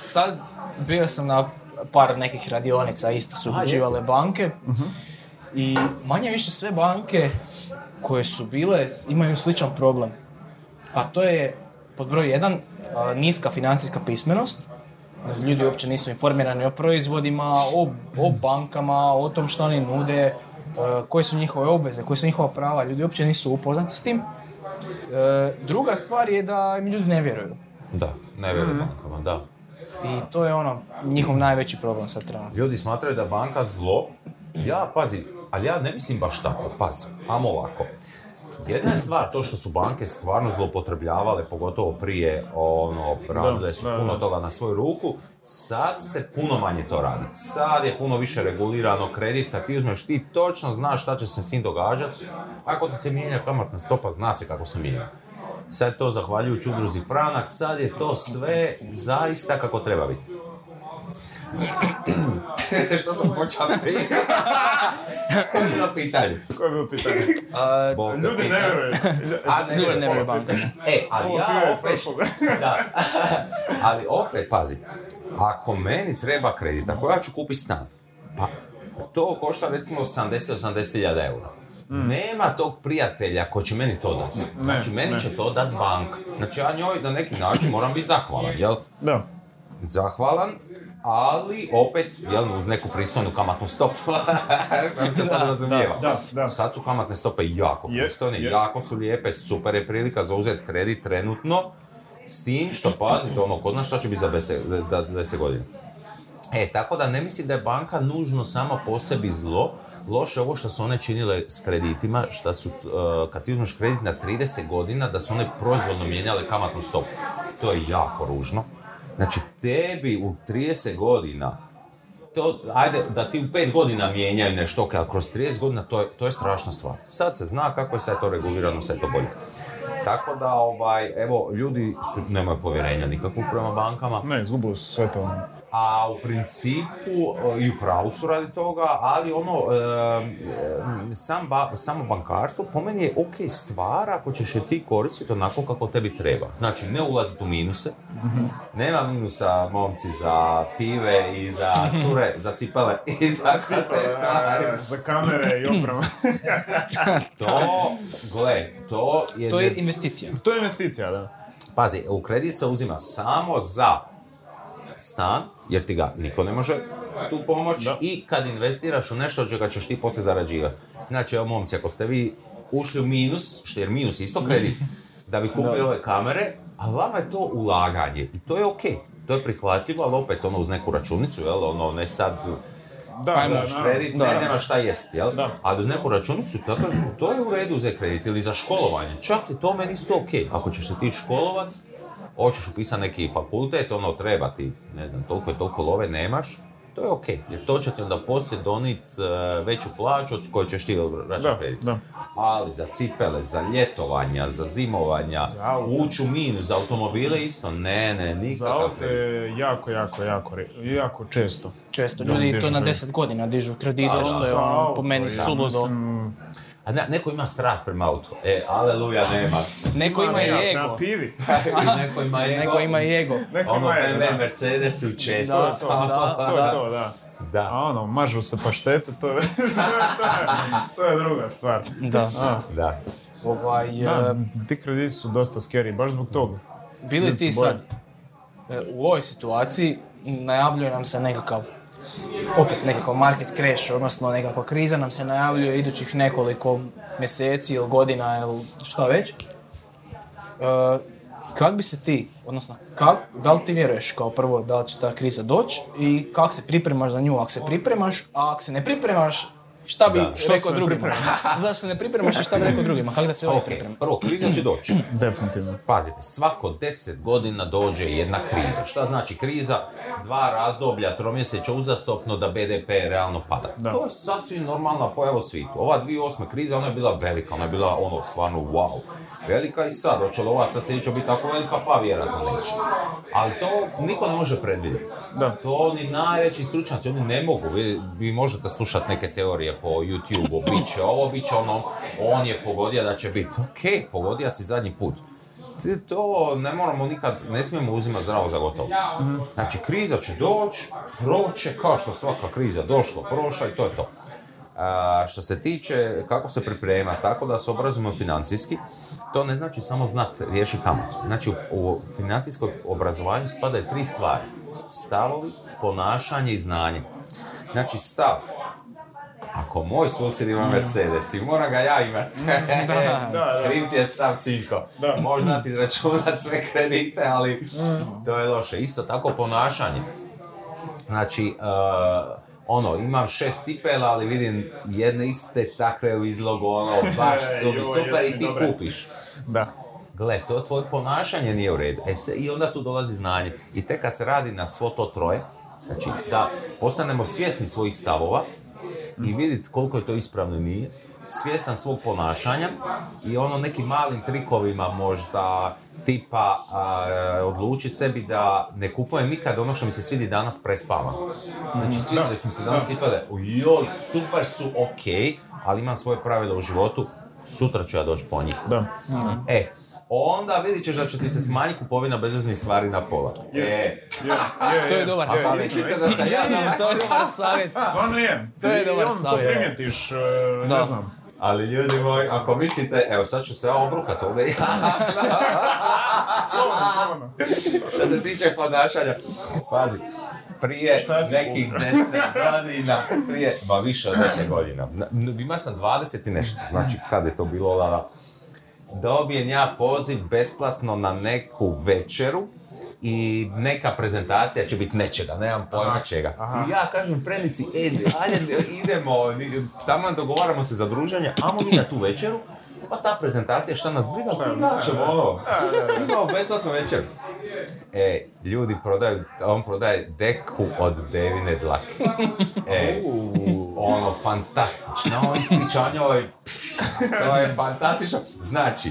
sad bio sam na par nekih radionica, isto su jesi? banke. I manje više sve banke koje su bile imaju sličan problem. A to je, pod broj jedan, niska financijska pismenost. Ljudi uopće nisu informirani o proizvodima, o, o bankama, o tom što oni nude, koje su njihove obveze, koje su njihova prava. Ljudi uopće nisu upoznati s tim. E, druga stvar je da im ljudi ne vjeruju. Da, ne vjerujem bankama, da. I to je ono, njihov najveći problem sad trenutno. Ljudi smatraju da banka zlo. Ja, pazi, ali ja ne mislim baš tako, pazi, amo ovako. Jedna je stvar to što su banke stvarno zloupotrebljavale, pogotovo prije, ono, radile su puno toga na svoju ruku, sad se puno manje to radi. Sad je puno više regulirano kredit, kad ti uzmeš ti točno znaš šta će se s njim događati. Ako ti se mijenja kamatna stopa, zna se kako se mijenja. Sad je to zahvaljujući udruzi Franak, sad je to sve zaista kako treba biti. Što sam počeo prije? Koje je bilo pitanje? Koje je bilo pitanje? A, Bog Ljudi ne vjeruju. A, ne, Ljudi ne, vjeruju bankama. E, ali ja opet... Da. ali opet, pazi. Ako meni treba kredit, ako ja ću kupiti stan, pa to košta recimo 80-80 hiljada eura. Nema tog prijatelja ko će meni to dati. Znači, meni ne. će to dati banka. Znači, ja njoj na neki način moram biti zahvalan, jel? Da. zahvalan, ali opet, jel, uz neku pristojnu kamatnu stopu. Kako se Da, podrazumijeva. da, da. Sad su kamatne stope jako pristojne, jako su lijepe, super je prilika za uzeti kredit trenutno, s tim što pazite, ono, ko zna šta će biti za 10 da- 10 godina. E, tako da ne mislim da je banka nužno sama po sebi zlo. Loše ovo što su one činile s kreditima, što su, uh, kad ti uzmeš kredit na 30 godina, da su one proizvodno mijenjale kamatnu stopu. To je jako ružno. Znači, tebi u 30 godina, to, ajde, da ti u 5 godina mijenjaju nešto, ali kroz 30 godina, to je, to je strašna stvar. Sad se zna kako je sad to regulirano, sve to bolje. Tako da, ovaj, evo, ljudi su, nemaju povjerenja nikakvog prema bankama. Ne, izgubili su sve to. A u principu e, i u pravu su radi toga, ali ono, e, e, sam ba- samo bankarstvo po meni je ok stvar ako ćeš je ti koristiti onako kako tebi treba. Znači, ne ulaziti u minuse, nema minusa momci za pive i za cure, za cipele i za te stvari. Za kamere i opremu. To, gle, to je... To je investicija. to je investicija, da. Pazi, u kredit se uzima samo za stan, jer ti ga niko ne može tu pomoć Da. i kad investiraš u nešto od čega ćeš ti poslije zarađivati. Znači, evo momci, ako ste vi ušli u minus, što jer minus je isto kredit, da bi kupili ove kamere, a vama je to ulaganje i to je ok, to je prihvatljivo, ali opet ono uz neku računicu, jel, ono ne sad Da, Uzmeš naravno. kredit, Da. ne, nema šta jest, jel? Da. Ali uz neku računicu, to, to je u redu za kredit ili za školovanje. Čak je to meni isto ok. Ako ćeš se ti školovat, hoćeš upisati neki fakultet, ono treba ti, ne znam, toliko i toliko love nemaš, to je ok. Jer to će ti onda poslije donit e, veću plaću od koju ćeš ti vraćati kredit. da. Ali za cipele, za ljetovanja, za zimovanja, Za ući u minus, za automobile isto, ne, ne, Za nikakav aute kredit. je jako, jako, jako, jako često. Često ljudi to na kredit. 10 godina dižu kredite, Da, što je Za ono, auto, po meni ja suludo. A ne, neko ima strast prema autu. E, aleluja, nema. Neko ima i ego. Na pivi. neko ima ego. Neko ima i ego. Neko Ono ima BMW. Mercedes u često. Da, samo. da. To je to, da. Da. A ono, mažu se paštete, to je, to je, to je druga stvar. Da. A, Da. Ovaj, da, e, ti krediti su dosta scary, baš zbog toga. bili ti sad e, u ovoj situaciji najavljuje nam se nekakav opet nekakav market crash, odnosno nekakva kriza nam se najavljuje idućih nekoliko mjeseci ili godina ili šta već. E, kak bi se ti, odnosno kak, da li ti vjeruješ kao prvo da će ta kriza doći i kako se pripremaš za nju ako se pripremaš, a ako se ne pripremaš, šta bi Da. Rekao drugima? Zašto se ne pripremaš i šta bi rekao drugima? Kako da se ovdje Ok, priprema? prvo, kriza će doći. Definitivno. Pazite, svako deset godina dođe jedna kriza. Šta znači kriza? Dva razdoblja, tromjeseća uzastopno da BDP realno pada. Da. To je sasvim normalna pojava u svijetu. Ova 2008. kriza, ona je bila velika, ona je bila ono stvarno wow. Velika i sad, hoće li ova sad sljedeća biti tako velika, pa vjerojatno neće. Ali to niko ne može predvidjeti. Da. To ni najveći stručnjaci, oni ne mogu. Vi, vi možete slušati neke teorije po YouTube-u, bit će ovo, bit će ono, on je pogodio da će biti. Ok, pogodio si zadnji put. To ne moramo nikad, ne smijemo uzimati zdravo za gotovo. Znači, kriza će doći, proće, kao što svaka kriza došla, prošla i to je to. A, što se tiče kako se priprema, tako da se obrazujemo financijski, to ne znači samo znat riješi kamatu. Znači, u, u financijskom obrazovanju spadaju tri stvari. Stavovi, ponašanje i znanje. Znači, stav. Ako moj susjed ima Mercedes i mora ga ja imat. Kriv ti je stav, sinko. Možeš znati izračunati sve kredite, ali to je loše. Isto tako ponašanje. Znači, uh, ono, imam šest cipela, ali vidim jedne iste takve u izlogu, ono, baš su mi super i ti dobre. kupiš. Da. Gle, to tvoje ponašanje nije u redu. E se, I onda tu dolazi znanje. I tek kad se radi na svo to troje, znači da postanemo svjesni svojih stavova i vidjeti koliko je to ispravno i nije, svjestan svog ponašanja i ono nekim malim trikovima možda tipa odlučiti sebi da ne kupujem nikad ono što mi se svidi danas prespavam. Znači svidjeli smo se danas cipele, joj, super su, ok, ali imam svoje pravila u životu, sutra ću ja doći po njih. Da. E, onda vidit ćeš da će ti se smanjiti kupovina bezveznih stvari na pola. E, Je, je, To je dobar savjet. mislite da sam ja To je dobar savjet. Stvarno je. To je dobar savjet. to primijetiš, e, Da. ne znam. Ali ljudi moji, ako mislite, evo sad ću se ja obrukat ovdje. Slobodno, slobodno. Što se tiče ponašanja, pazi, prije nekih deset godina, prije, ba više od deset godina, Na- ima sam 20 i nešto, znači kad je to bilo, lala, dobijem ja poziv besplatno na neku večeru i neka prezentacija će biti nečega, nemam pojma čega. I ja kažem frenici, e, ajde, idemo, tamo dogovaramo se za druženje, ajmo mi na tu večeru, pa ta prezentacija šta nas briga, tu ja ćemo imamo besplatnu večeru. E, ljudi prodaju, on prodaje deku od devine dlake. E, ono, fantastično, on ispriča o njoj, pff, to je fantastično. Znači,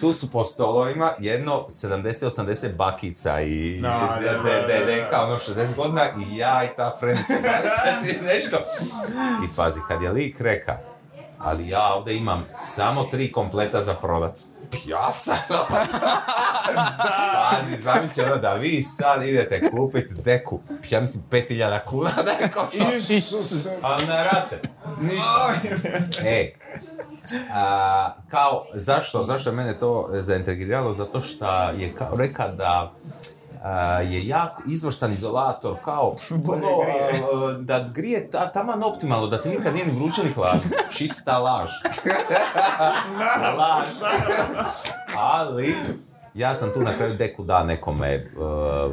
tu su po stolovima jedno 70-80 bakica i Da, da, da, de- de- da, da. deka, ono 60 godina i ja i ta frenica 20 i nešto. I pazi, kad je lik reka, ali ja ovdje imam samo tri kompleta za prodat. Ja sam Pazi, zamisli ono da vi sad idete kupiti deku, ja mislim 5000 kuna košta. Isuse. Ali na rate, ništa. E, a, kao, zašto, zašto je mene to zaintrigiralo? Zato što je kao reka da je jako izvrstan izolator, kao ono, a, da grije ta, taman optimalno, da ti nikad nije ni vruće ni hladno. Čista laž. laž. Ali, ja sam tu na kraju deku da nekome, e,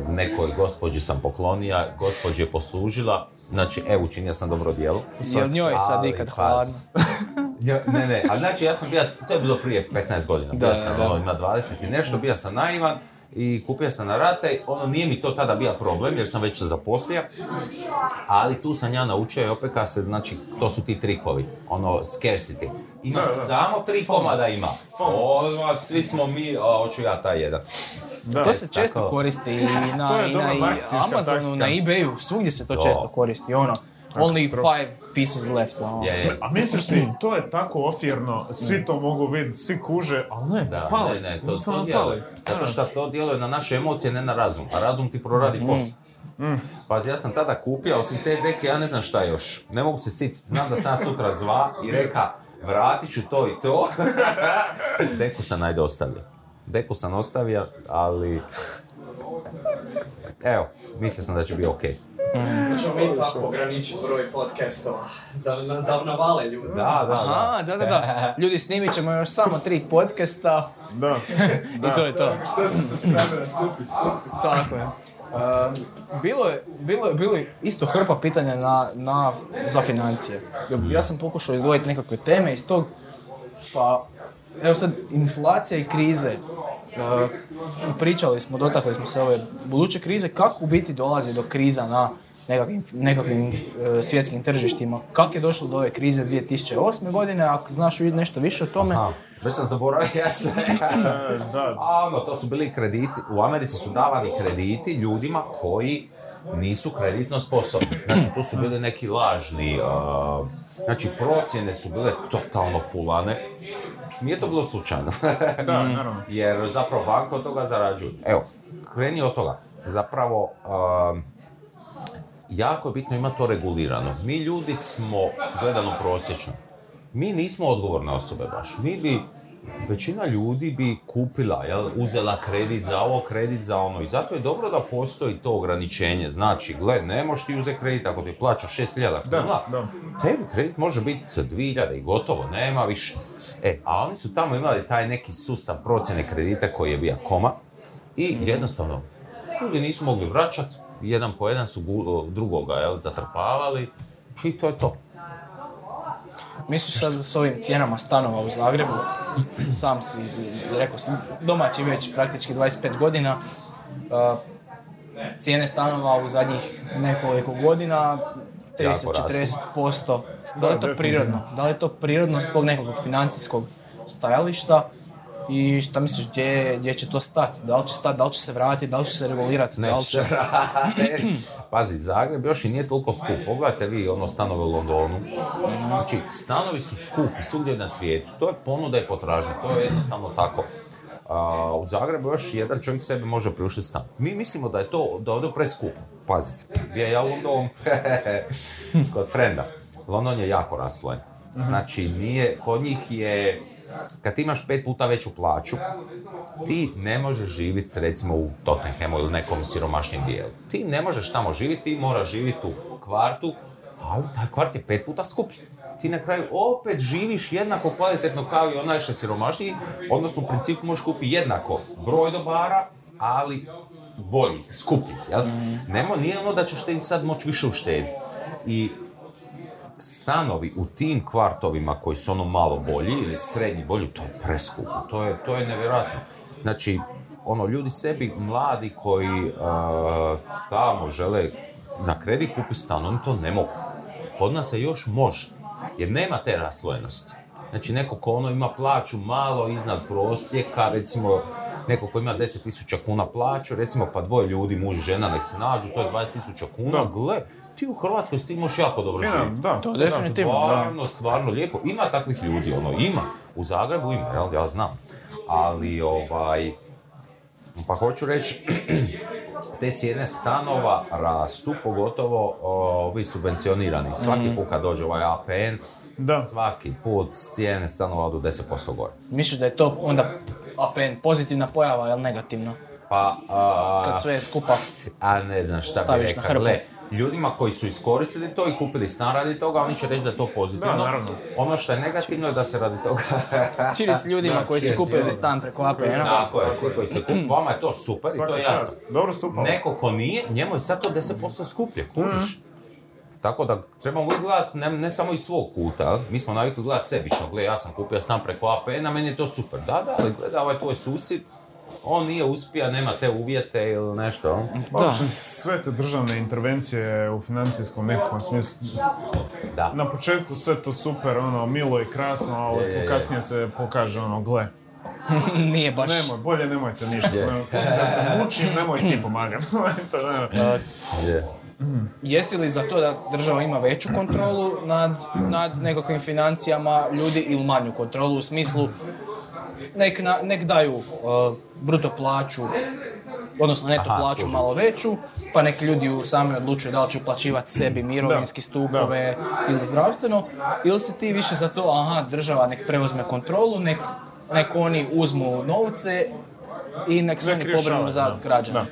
nekoj gospođi sam poklonija, gospođi je poslužila, znači evo učinio sam dobro djelo. Jel njoj sad Ali, ikad pas. hladno? Ne, ne, ali znači ja sam bio, to je bilo prije 15 godina, Da, bio sam ono, ima 20 i nešto, bio sam naivan i kupio sam na rate, ono nije mi to tada bio problem jer sam već se zaposlio, ali tu sam ja naučio i opet kad se, znači, to su ti trikovi, ono, scarcity. Ima Da, da. samo tri komada ima. Ova, svi smo mi, a, hoću ja taj jedan. Da. To se često koristi i na, To i na Amazonu, na taktika. eBayu, svugdje se to Jo. često koristi, ono, only five pieces left, ono. Je, je. A misliš si, to je tako ofirno, svi to mogu vidjeti, svi kuže, ali ne, Da, pali. ne, ne, to, to djeluje. Zato što to djeluje na naše emocije, ne na razum. A razum ti proradi posao. Pazi, ja sam tada kupio, osim te deke, ja ne znam šta još. Ne mogu se sjetiti. Znam da sam ja sutra zva i reka, vratit ću to i to. Deku sam najde ostavio. Deku sam ostavio, ali... Evo, mislio sam da će biti okej. Ćemo mi tako ograničiti broj podcastova, da, da, da navale ljudi. Da, da, Aha, da, da, da. Ljudi, snimit ćemo još samo tri podcasta Da, i to je to. Što se subscribera skupi, skupi. Tako je. Um, bilo je, bilo je, bilo je isto hrpa pitanja na, na, za financije. Ja sam pokušao izdvojiti nekakve teme iz tog, pa evo sad, inflacija i krize. Uh, pričali smo, dotakli smo se ove buduće krize, kako u biti dolazi do kriza na nekakvim, nekakvim uh, svjetskim tržištima. Kako je došlo do ove krize 2008. godine, ako znaš nešto više o tome, Aha, već sam zaboravio ja se. E, da, A ono, to su bili krediti, u Americi su davani krediti ljudima koji nisu kreditno sposobni. Znači, tu su bili neki lažni, a, znači, procjene su bile totalno fulane. Nije to bilo slučajno. da, naravno. Jer zapravo banka od toga zarađuju. Evo, kreni od toga. Zapravo, um, jako je bitno imati to regulirano. Mi ljudi smo, gledano prosječno, mi nismo odgovorne osobe baš. Mi bi, većina ljudi bi kupila, jel, uzela kredit za ovo, kredit za ono. I zato je dobro da postoji to ograničenje. Znači, gle, ne možeš ti uzeti kredit ako ti plaćaš 6000 kuna. Tebi kredit može biti 2000 i gotovo, nema više. E, a oni su tamo imali taj neki sustav procjene kredita koji je bio koma i jednostavno ljudi nisu mogli vraćat, jedan po jedan su gu- drugoga jel, zatrpavali i to je to. Misliš sad s ovim cijenama stanova u Zagrebu, sam si, rekao sam, domaći već praktički 25 godina, uh, cijene stanova u zadnjih nekoliko godina Jako rastu. 30-40%. Da li je to prirodno? Da li je to prirodno s tog nekog financijskog stajališta? I šta misliš, gdje, gdje će to stati? Da li će stati, da li će se vratiti, da li će se regulirati? Da li Neće će... Pazi, Zagreb još i nije toliko skup. Pogledajte vi ono stanove u Londonu. Znači, stanovi su skupi svugdje na svijetu. To je ponuda i potražnja. To je jednostavno tako. A, u Zagrebu još jedan čovjek sebi može priuštiti stan. Mi mislimo da je to, da je preskupo. Pazite, bio ja u Londonu kod frenda. London je jako rastvojen. Znači, nije, kod njih je, kad ti imaš pet puta veću plaću, ti ne možeš živjeti recimo u Tottenhamu ili nekom siromašnijem dijelu. Ti ne možeš tamo živjeti, ti moraš živjeti u kvartu, ali taj kvart je pet puta skuplji. Ti na kraju opet živiš jednako kvalitetno kao i onaj što je siromašniji, odnosno u principu možeš kupiti jednako broj dobara, ali boljih, skupljih, jel? Nemo, nije ono da ćeš ti sad moći više uštediti. I stanovi u tim kvartovima koji su ono malo bolji ili srednji bolji, to je preskupo, to je, to je nevjerojatno. Znači, ono, ljudi sebi, mladi koji a, tamo žele na kredit kupiti stan, oni to ne mogu. Kod nas se još može, jer nema te raslojenosti. Znači neko ko ono ima plaću malo iznad prosjeka, recimo neko ko ima 10.000 kuna plaću, recimo pa dvoje ljudi, muž i žena, nek se nađu, to je 20.000 kuna, gle, ti u Hrvatskoj s tim možeš jako dobro živjeti. da. To definitivno, da. Stvarno, stvarno lijepo. Ima takvih ljudi, ono, ima. U Zagrebu ima, jel, ja znam. Ali, ovaj, pa hoću reći, te cijene stanova rastu, pogotovo ovi subvencionirani. Svaki put kad dođe ovaj APN, Da. svaki put cijene stanova odu 10% gore. Misliš da je to onda APN pozitivna pojava, jel negativna? Pa, a, Kad sve skupa a ne znam šta bi rekao. Ljudima koji su iskoristili to i kupili stan radi toga, oni će reći da je to pozitivno. Da, naravno. Ono što je negativno je da se radi toga... Cheers ljudima Da, koji su cheers, kupili stan preko APN-a. Tako je, svi koji se kup, vama je to super i to je jasno. Dobro stupalo. Neko ko nije, njemu je sad to 10% skuplje, kužiš. Tako da trebamo uvijek gledat ne, ne samo iz svog kuta, mi smo navikli gledat sebično, gle ja sam kupio stan preko APN-a, meni je to super. Da, da, ali gleda ovaj tvoj susjed, on nije uspio, nema te uvjete ili nešto. Pa, Da. uopće sve te državne intervencije u financijskom nekakvom smislu. Da. Na početku sve to super, ono, milo i krasno, ali Je, je, je. kasnije se pokaže, ono, gle, Nije baš. nemoj, bolje nemojte ništa. Je. Nemoj, da se mučim, nemoj ti pomagati. Je. Jesi li za to da država ima veću kontrolu nad, nad nekakvim financijama ljudi ili manju kontrolu u smislu nek, na- nek daju uh, bruto plaću, odnosno neto Aha, plaću malo veću, pa nek ljudi u sami odlučuju da li će uplaćivati sebi mirovinski stupove ili zdravstveno, ili si ti više za to, aha, država nek preuzme kontrolu, nek, nek oni uzmu novce i nek se oni pobrinu za građane.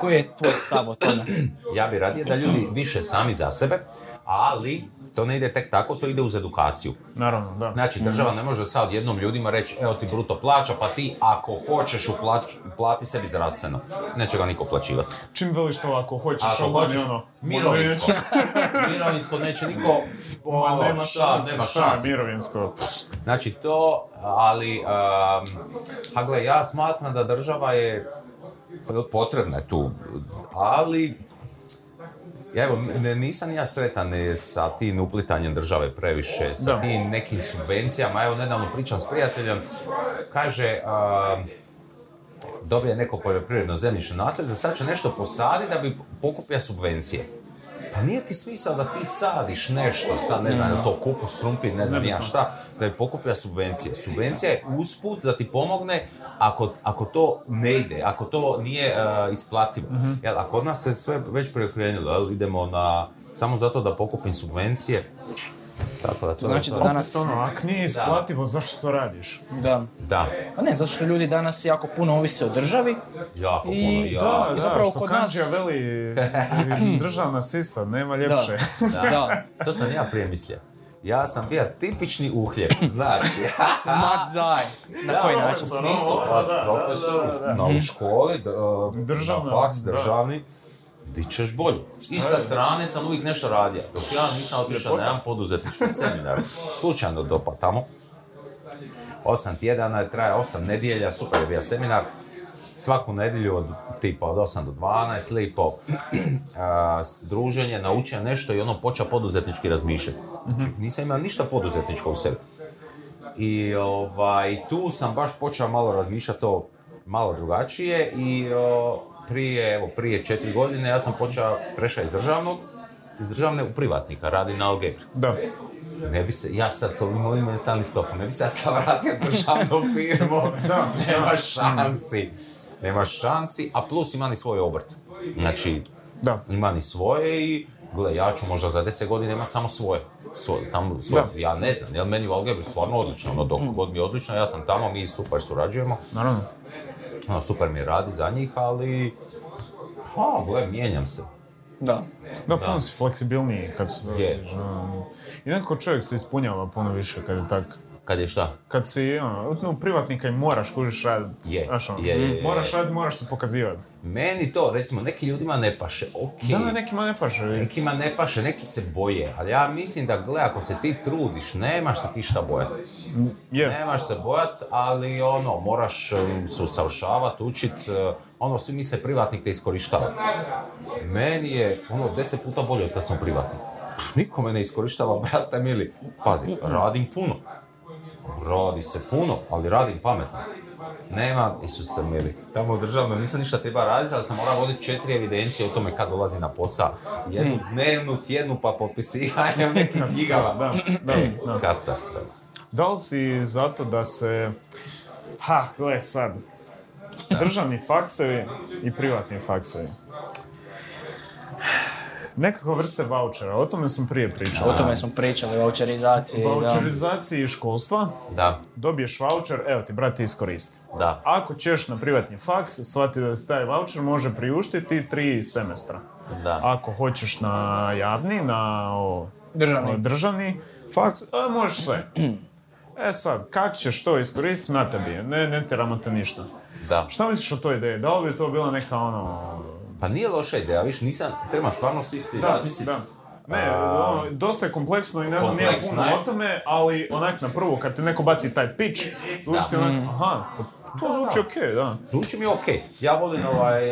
Koji je tvoj stav o tome? Ja bi radije da ljudi više sami za sebe, ali to ne ide tek tako, to ide uz edukaciju. naravno, da. Znači, država ne može sad jednom ljudima reći, evo ti bruto plaća, pa ti ako hoćeš uplati sebi zdravstveno. Neće ga niko plaćivati. Čim veliš to, ako hoćeš, Ako ovo, hoćeš, ono, mirovinsko. mirovinsko neće niko, Ma, ono, nema šta, nema šta mirovinsko. Znači to, ali, um, gle, ja smatram da država je potrebna je tu, ali ja evo, nisam ja sretan sa tim uplitanjem države previše, sa Da. tim nekim subvencijama. Evo, nedavno pričam s prijateljem, kaže, um, dobije neko poljoprivredno zemljište nasljeđe, sad će nešto posaditi da bi pokupio subvencije. Pa nije ti smisao da ti sadiš nešto, sad ne znam, je to kupus, krumpir, ne znam ja šta, da bi pokupio subvencije. Subvencija je usput da ti pomogne ako, ako to ne ide, ako to nije e, isplativo. Jel, a kod nas se sve već preokrenilo, idemo na, samo zato da pokupim subvencije. Tako da to Znači da to. danas... Ono, ako nije isplativo, zašto to radiš? Da. Da, Pa ne, zato što ljudi danas jako puno ovise o državi. jako I- puno, ja. Da, I da, zapravo što kod nas- veli, državna sisa, nema Da. ljepše. Da. To sam ja prije mislio. Ja sam bio tipični uhljeb, znači. Ma daj. Na koji Da, način? Da, vas da, da, profesor, da, da, da. na u školi, d- Državna, na faks da. državni, di ćeš bolje. I sa strane sam uvijek nešto radio. Dok ja nisam otišao na jedan poduzetnički seminar, slučajno dopa tamo. Osam tjedana je traje, osam nedjelja, super je bio seminar. Svaku nedjelju od tipa od 8 do 12, lipo a, druženje, naučio nešto i ono počeo poduzetnički razmišljati. Znači, nisam imao ništa poduzetničko u sebi. I ovaj, tu sam baš počeo malo razmišljati to malo drugačije i o, prije, evo, prije četiri godine ja sam počeo, prešao iz državnog, iz državne u privatnika, radi na Algebri. Da. Ne bi se, ja sad s ovim mojim mentalnim stopom, ne bi se ja sad vratio u državnu firmu, Da, nema šansi. Nema šansi, a plus ima ni svoj obrt. Znači, Da. ima ni svoje i, gle, ja ću možda za 10 godina imati samo svoje. Svoje, tamo, svoje. Da. Ja ne znam, jel meni u Algebri stvarno odlično, ono, dok god mi je odlično, ja sam tamo, mi super surađujemo, Naravno. Ono, super mi radi za njih, ali, ha, gle, mijenjam se. Da. Da, puno si fleksibilniji kad se Je. I nekako čovjek se ispunjava puno više kad je tak. Kad je šta? Kad si, ono, no, privatnika i moraš, kužiš radit. Je, ono, je, je, je. Moraš radit, moraš se pokazivati. Meni to, recimo, neki ljudima ne paše, okej. Da, nekima ne paše. Nekima ne paše, neki se boje, ali ja mislim da, gle, ako se ti trudiš, nemaš se ti šta bojati. Je. Nemaš se bojat, ali ono, moraš um, se usavršavat, učit, uh, ono, svi misle privatnik te iskorištava. Meni je, ono, deset puta bolje od kad sam privatnik. Pff, Niko me ne iskorištava, brate mili. Pazi, radim puno. Radi se puno, ali radim pametno. Nema, Isuse mili, tamo u državnoj nisam ništa treba raditi, ali sam morao voditi četiri evidencije o tome kad dolazi na posao. Jednu dnevnu, tjednu, pa popisivanje u nekim knjigama. Katastrofa. Da li si zato da se... Ha, gle sad. Državni faksevi i privatni faksevi. Nekakva vrste vouchera, o tome sam prije pričao. O tome smo pričali, voucherizaciji, da. Voucherizaciji školstva, Da, dobiješ voucher, evo ti brate iskoristi. da. Ako ćeš na privatni faks, shvati da se taj voucher može priuštiti tri semestra. Da. Ako hoćeš na javni, na o, Državni. o, državni faks, a, možeš sve. E sad, kak ćeš to iskoristiti, na tebi je. Ne, ne tjeramo te ništa. Da. Šta misliš o toj ideji? Da li bi to bila neka ono... Pa nije loša ideja, viš, nisam, treba stvarno sisti razmisliti. da. Ne, ono, dosta je kompleksno i ne znam nije puno o tome, ali onak na prvu, kad ti neko baci taj pitch, zvuči ti onak, aha, pa to zvuči okej, da. Zvuči mi okej. Ja volim ovaj,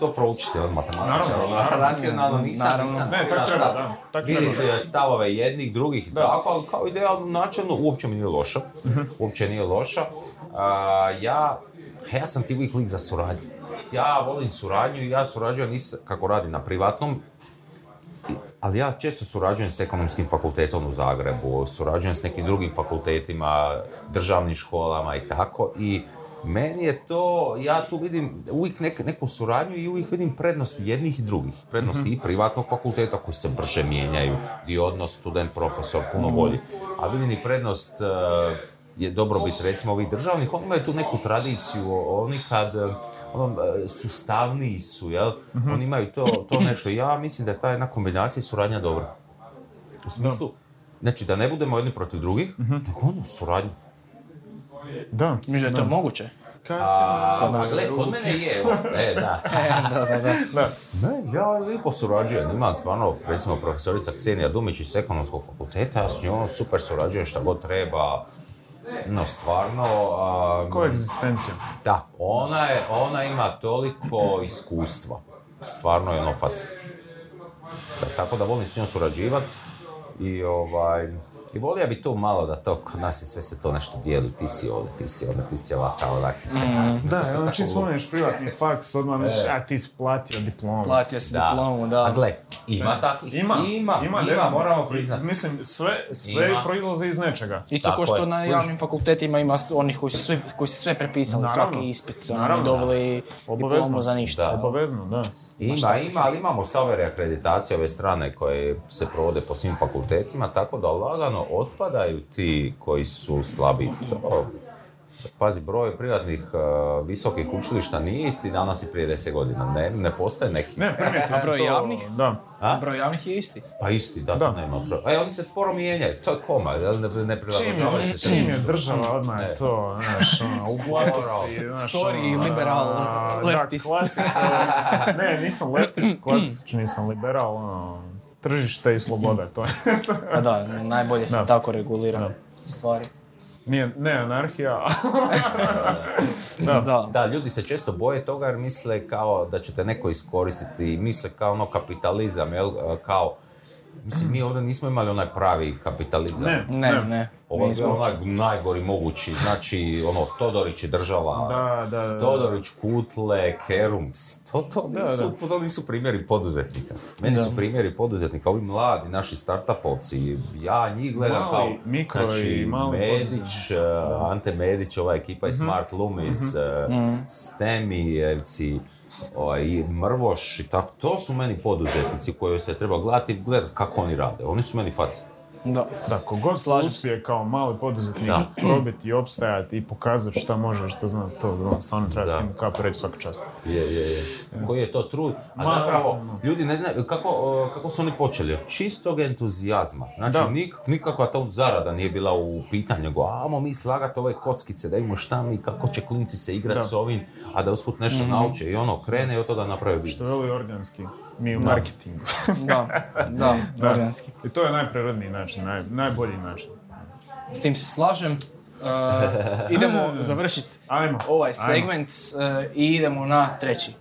to proučiti od matematičara. Ono. Racionalno nisam, Naravno. nisam. Ne, tak na treba, da, tak Vidjeti treba. stavove jednih, drugih, Da. tako, ali kao ideja načelno uopće mi nije loša. Mhm. Uopće nije loša. Ja, ja sam ti uvijek lik za suradnju. Ja volim suradnju i ja surađujem nis- kako radim na privatnom, ali ja često surađujem s ekonomskim fakultetom u Zagrebu, surađujem s nekim drugim fakultetima, državnim školama i tako i meni je to, ja tu vidim uvijek nek, neku suradnju i uvijek vidim prednosti jednih i drugih. Prednosti i privatnog fakulteta koji se brže mijenjaju i odnos student-profesor puno bolji. A vidim i prednost eh, je dobrobit recimo ovih državnih, oni imaju tu neku tradiciju, oni kad eh, ono, eh, sustavniji su, jel? Oni imaju to, to nešto. Ja mislim da je ta jedna kombinacija suradnja dobra. U smislu, znači da ne budemo jedni protiv drugih, nego ono, suradnju. Da. Mislim da je to moguće. Kad. A, gle, kod mene je, evo, e, da. da, da, da. Da. Ne, ja lijepo surađujem, imam stvarno, recimo, profesorica Ksenija Dumić iz ekonomskog fakulteta, ja s njom super surađujem šta god treba, no stvarno, a, Koegzistencija. da, ona, je, ona ima toliko iskustva, stvarno je ono faca. Da, tako da volim s njom surađivati i ovaj, i volio bi to malo da to, kod nas je sve se to nešto dijeli, ti si ovdje, ti si ovdje, ti si ovakav, ovakav, ti si Da, To se ono čim spomeneš privatni faks, odmah misliš, a ti si platio diplomu. Platio si Da. diplomu, da. A gle, ima takvih, Ima, ima, ima, definitivno. moramo priznati. Mislim, sve, sve Ima. proizlazi iz nečega. Isto Tako kao što je. na javnim fakultetima ima onih koji su sve, koji su sve prepisali, Naravno. svaki ispit, Naravno. dobili diplomu za ništa. Da. Obavezno, da. Ima, ima, ali imamo sve ove reakreditacije, ove strane koje se provode po svim fakultetima, tako da lagano otpadaju ti koji su slabi. To, pazi, broj privatnih uh, visokih učilišta nije isti danas i prije 10 godina. Ne, ne postoje neki. Ne, A broj to, javnih? Da. A? Broj javnih je isti. Pa isti, da, Da. nema broj. E, oni se sporo mijenjaju, to je koma, ne, ne Čim prilagođavaju se čim je država, odmah je to, znaš, ono, Sorry, ono, liberal, a, leftist. Da, klasik, ne, nisam leftist, klasični nisam liberal, ono, tržište i sloboda, to je. Pa da, najbolje se Da. tako regulira stvari. Nije, ne anarhija, da. Da. Da, ljudi se često boje toga jer misle kao da će te neko iskoristiti misle kao ono kapitalizam, jel, kao, mislim, mi ovdje nismo imali onaj pravi kapitalizam. Ne, Ne, ne. Ovo je onaj najgori mogući, znači, ono, Todorić je država, Da, da, da. Todorić, Kutle, Kerum, to, to, Da, nisu, to nisu primjeri poduzetnika. Meni su primjeri poduzetnika, ovi mladi, naši startupovci, ja njih gledam Mali, kao, mikro i znači, mali Medić, uh, Ante Medić, ova ekipa iz Smart Loomis, uh, Stemijevci, ovaj, i Mrvoš i tako, to su meni poduzetnici koji se treba gledati i gledati kako oni rade. Oni su meni faci. Da. Da, kogod se Slažem se. uspije kao mali poduzetnik Da. probiti i opstajati i pokazati šta može, što zna, to ono, stvarno treba Da. s tim kapu reći svaka čast. Je, je, je. Koji je to trud? A Ma, zapravo, no. ljudi ne znaju kako, kako su oni počeli. Od čistog entuzijazma. Znači, Da. nik, nikakva ta zarada nije bila u pitanju. Nego, ajmo mi slagati ove kockice, da vidimo šta mi, kako će klinci se igrati s ovim, a da usput nešto nauče. I ono, krene i od toga napravi Što biznis. je veli organski, mi u marketingu. Da, da, Da. I to je najprirodniji način, naj, najbolji način. S tim se slažem. Uh, idemo završiti ovaj segment uh, i idemo na treći.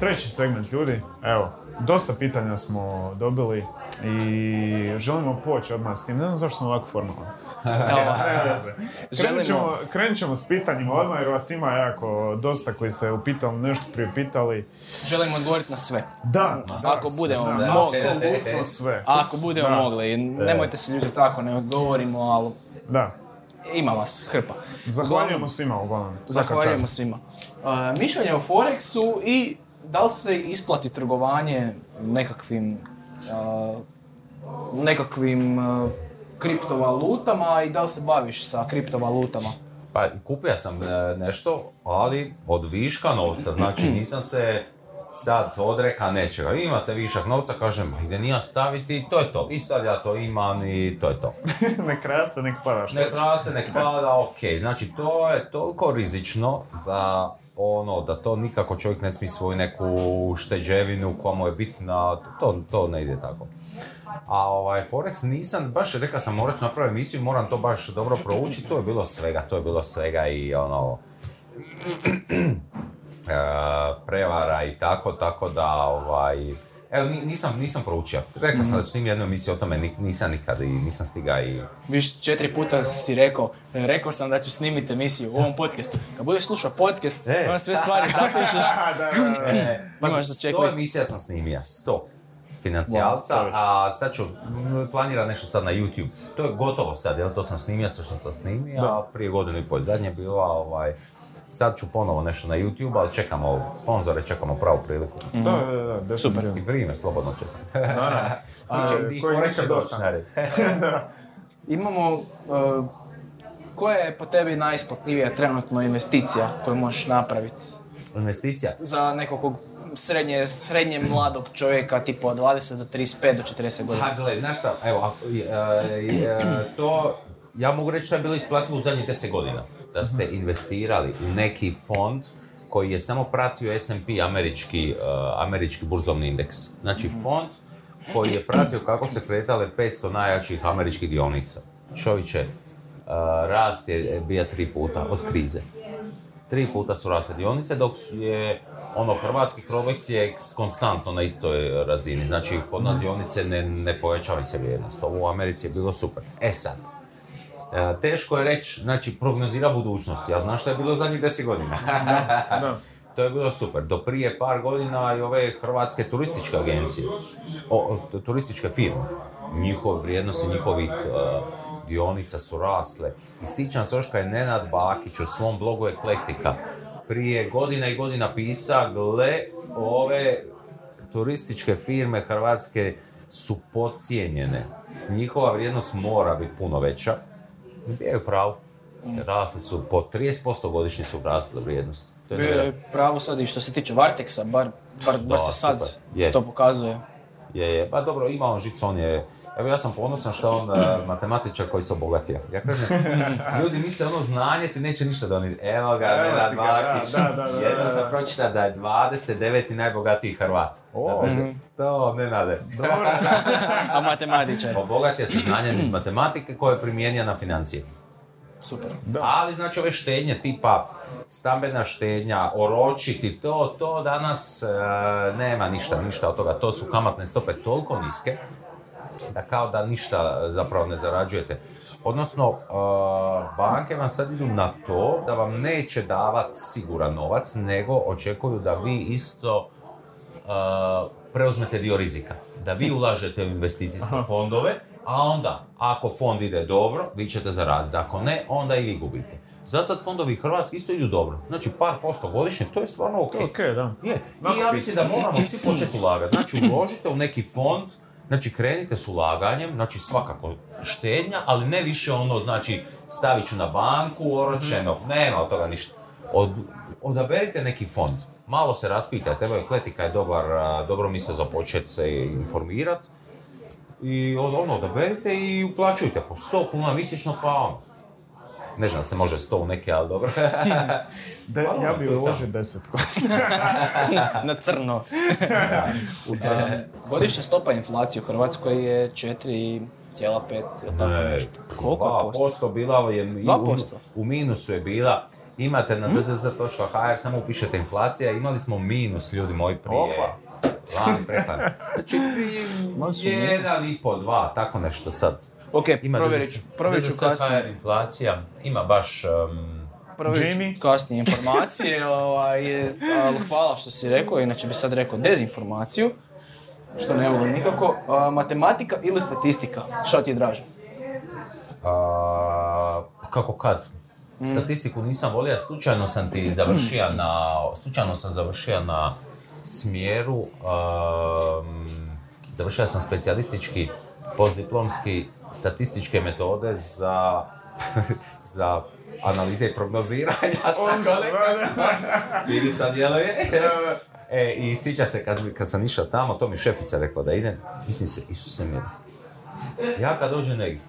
Treći segment ljudi, evo, dosta pitanja smo dobili i želimo poći odmah s tim. Ne znam zašto smo ovako formalni. Krenut ćemo, Želimo, krenut ćemo s pitanjima odmah jer vas ima jako dosta koji ste upitali, nešto priupitali. želimo odgovoriti na sve. Da, Ako budemo mogli. apsolutno sve. Ako budemo Da. mogli, nemojte se ljutiti tako, ne odgovorimo, ali Da. ima vas hrpa. Zahvaljujemo svima uglavnom. Zahvaljujemo čast. svima. Uh, mišljenje o Forexu i da li se isplati trgovanje nekakvim uh, nekakvim uh, kriptovalutama i da li se baviš sa kriptovalutama? Pa kupio sam e, nešto, ali od viška novca, znači nisam se sad odreka nečega. Ima se višak novca, kažem, ide nija staviti i to je to. I sad ja to imam i to je to. nek raste, nek pada. što Nek raste, nek pada, ok. Znači to je toliko rizično da ono, da to nikako čovjek ne smije svoju neku šteđevinu koja mu je bitna, to, to ne ide tako. A ovaj, Forex nisam, baš rekao sam morat ću napraviti emisiju, moram to baš dobro proučiti, to je bilo svega, to je bilo svega i ono, e, prevara i tako, tako da ovaj, evo ni- nisam, nisam proučio. Rekao sam da ću snimiti jednu emisiju o tome, nisam nikad i nisam stiga i Viš, četiri puta si rekao, rekao sam da ću snimiti emisiju u ovom podcastu. Kad budeš slušao podcast, E. sve stvari zapišeš. Da, da, da, da. Pa Imaš za sto emisija sam snimio, sto financijalca, Wow, a sad ću planira nešto sad na YouTube. To je gotovo sad, jel to sam snimio, sve što sam snimio, Da. a prije godinu i pol zadnje bila, ovaj, sad ću ponovo nešto na YouTube, ali čekamo sponzore, čekamo pravu priliku. Da, da, da, da, Super. definitivno. I vrijeme slobodno čekam. Naravno. Biće i doći. Da. Imamo, uh, koja je po tebi najisplativija trenutno investicija koju možeš napraviti? Investicija. Za nekog srednje, srednje mladog čovjeka, tipa od 20 do 35 do 40 godina. Ha, gle, znaš šta, evo, e, e, to, ja mogu reći da je bilo isplativo u zadnjih 10 godina. Da ste investirali u neki fond koji je samo pratio S&P američki, e, američki burzovni indeks. Znači fond koji je pratio kako se kretale 500 najjačih američkih dionica. Čovječe, rast je bio tri puta od krize. Tri puta su rasle dionice, dok je ono, hrvatski Crobex je konstantno na istoj razini. Znači, kod nas dionice ne, ne povećavaju se vrijednost. Ovo u Americi je bilo super. E sad, e, teško je reći, znači, prognozira budućnost. Ja znam što je bilo zadnjih 10 godina. Da. To je bilo super. Do prije par godina i ove hrvatske turističke agencije, o, turističke firme, njihove vrijednosti njihovih e, dionica su rasle. I sjećam se još kad je Nenad Bakić u svom blogu Eklektika prije godina i godina pisa, gle, ove turističke firme hrvatske su podcijenjene. Njihova vrijednost mora biti puno veća. Bijaju pravo. Rasle su po 30% godišnje su rasle vrijednosti. To je Bio je pravo sad i što se tiče Varteksa, bar, bar, bar Da, se sad super. Je. to pokazuje. Je, je. Pa dobro, ima on žicu, on je... Evo ja sam ponosan što je on matematičar koji se obogatio. Ja kažem, ljudi misle ono znanje ti neće ništa donijeti. Evo ga, Evo Nenad Bakić. da, da, da, da, Jedan da. sam pročitao da je 29. najbogatiji Hrvat. O. Znači, To ne nade. A matematičar. Obogatio se znanjem iz matematike koje je primijenio na financije. Super. Da. Ali znači ove štednje tipa stambena štednja, oročiti, to, to danas e, nema ništa, ništa od toga. To su kamatne stope toliko niske da kao da ništa zapravo ne zarađujete. Odnosno, e, banke vam sad idu na to da vam neće davati siguran novac, nego očekuju da vi isto e, preuzmete dio rizika. Da vi ulažete u investicijske fondove, a onda, ako fond ide dobro, vi ćete zaraditi. Ako ne, onda i vi gubite. Za sad fondovi Hrvatski isto idu dobro. Znači, par posto godišnje, to je stvarno ok. Ok, da. Je. I ja mislim da moramo svi početi ulagati. Znači, uložite u neki fond, znači krenite s ulaganjem, znači svakako štednja, ali ne više ono, znači stavit ću na banku, oročeno, nema od toga ništa. Od, odaberite neki fond, malo se raspitajte, evo Kletika je dobar, dobro mjesto za početi se informirat. I ono, odaberite i uplaćujte po 100 kuna mjesečno, pa ono. Ne znam, se može 100 u neke, ali dobro. De, Malo ja bi uložio desetku. Na crno. A, godišnja stopa inflacije u Hrvatskoj je 4,5 ili tako Ne, nešto. Koliko je posto? 2% bila je, i u, 2%? u minusu je bila. Imate na dzz.hr, samo upišete inflacija, imali smo minus ljudi moji prije Opa. Lani. Znači, jedan i po, dva, tako nešto sad. Ok, provjerit ću, provjerit ću kasnije. Inflacija, ima baš... um, Provjerit ću kasnije informacije, ovaj, ali hvala što si rekao, inače bi sad rekao dezinformaciju, što ne volim nikako. A, matematika ili statistika, što ti je draže? a, kako kad? Statistiku nisam volio, slučajno sam ti završio na, slučajno sam završio na smjeru, um, završio sam specijalistički postdiplomski statističke metode za, za analize i prognoziranja. Ili sad djeluje. E, I sjeća se kad, kad sam išao tamo, to mi šefica rekla da idem, mislim se, Isuse mili, ja kad dođem negdje,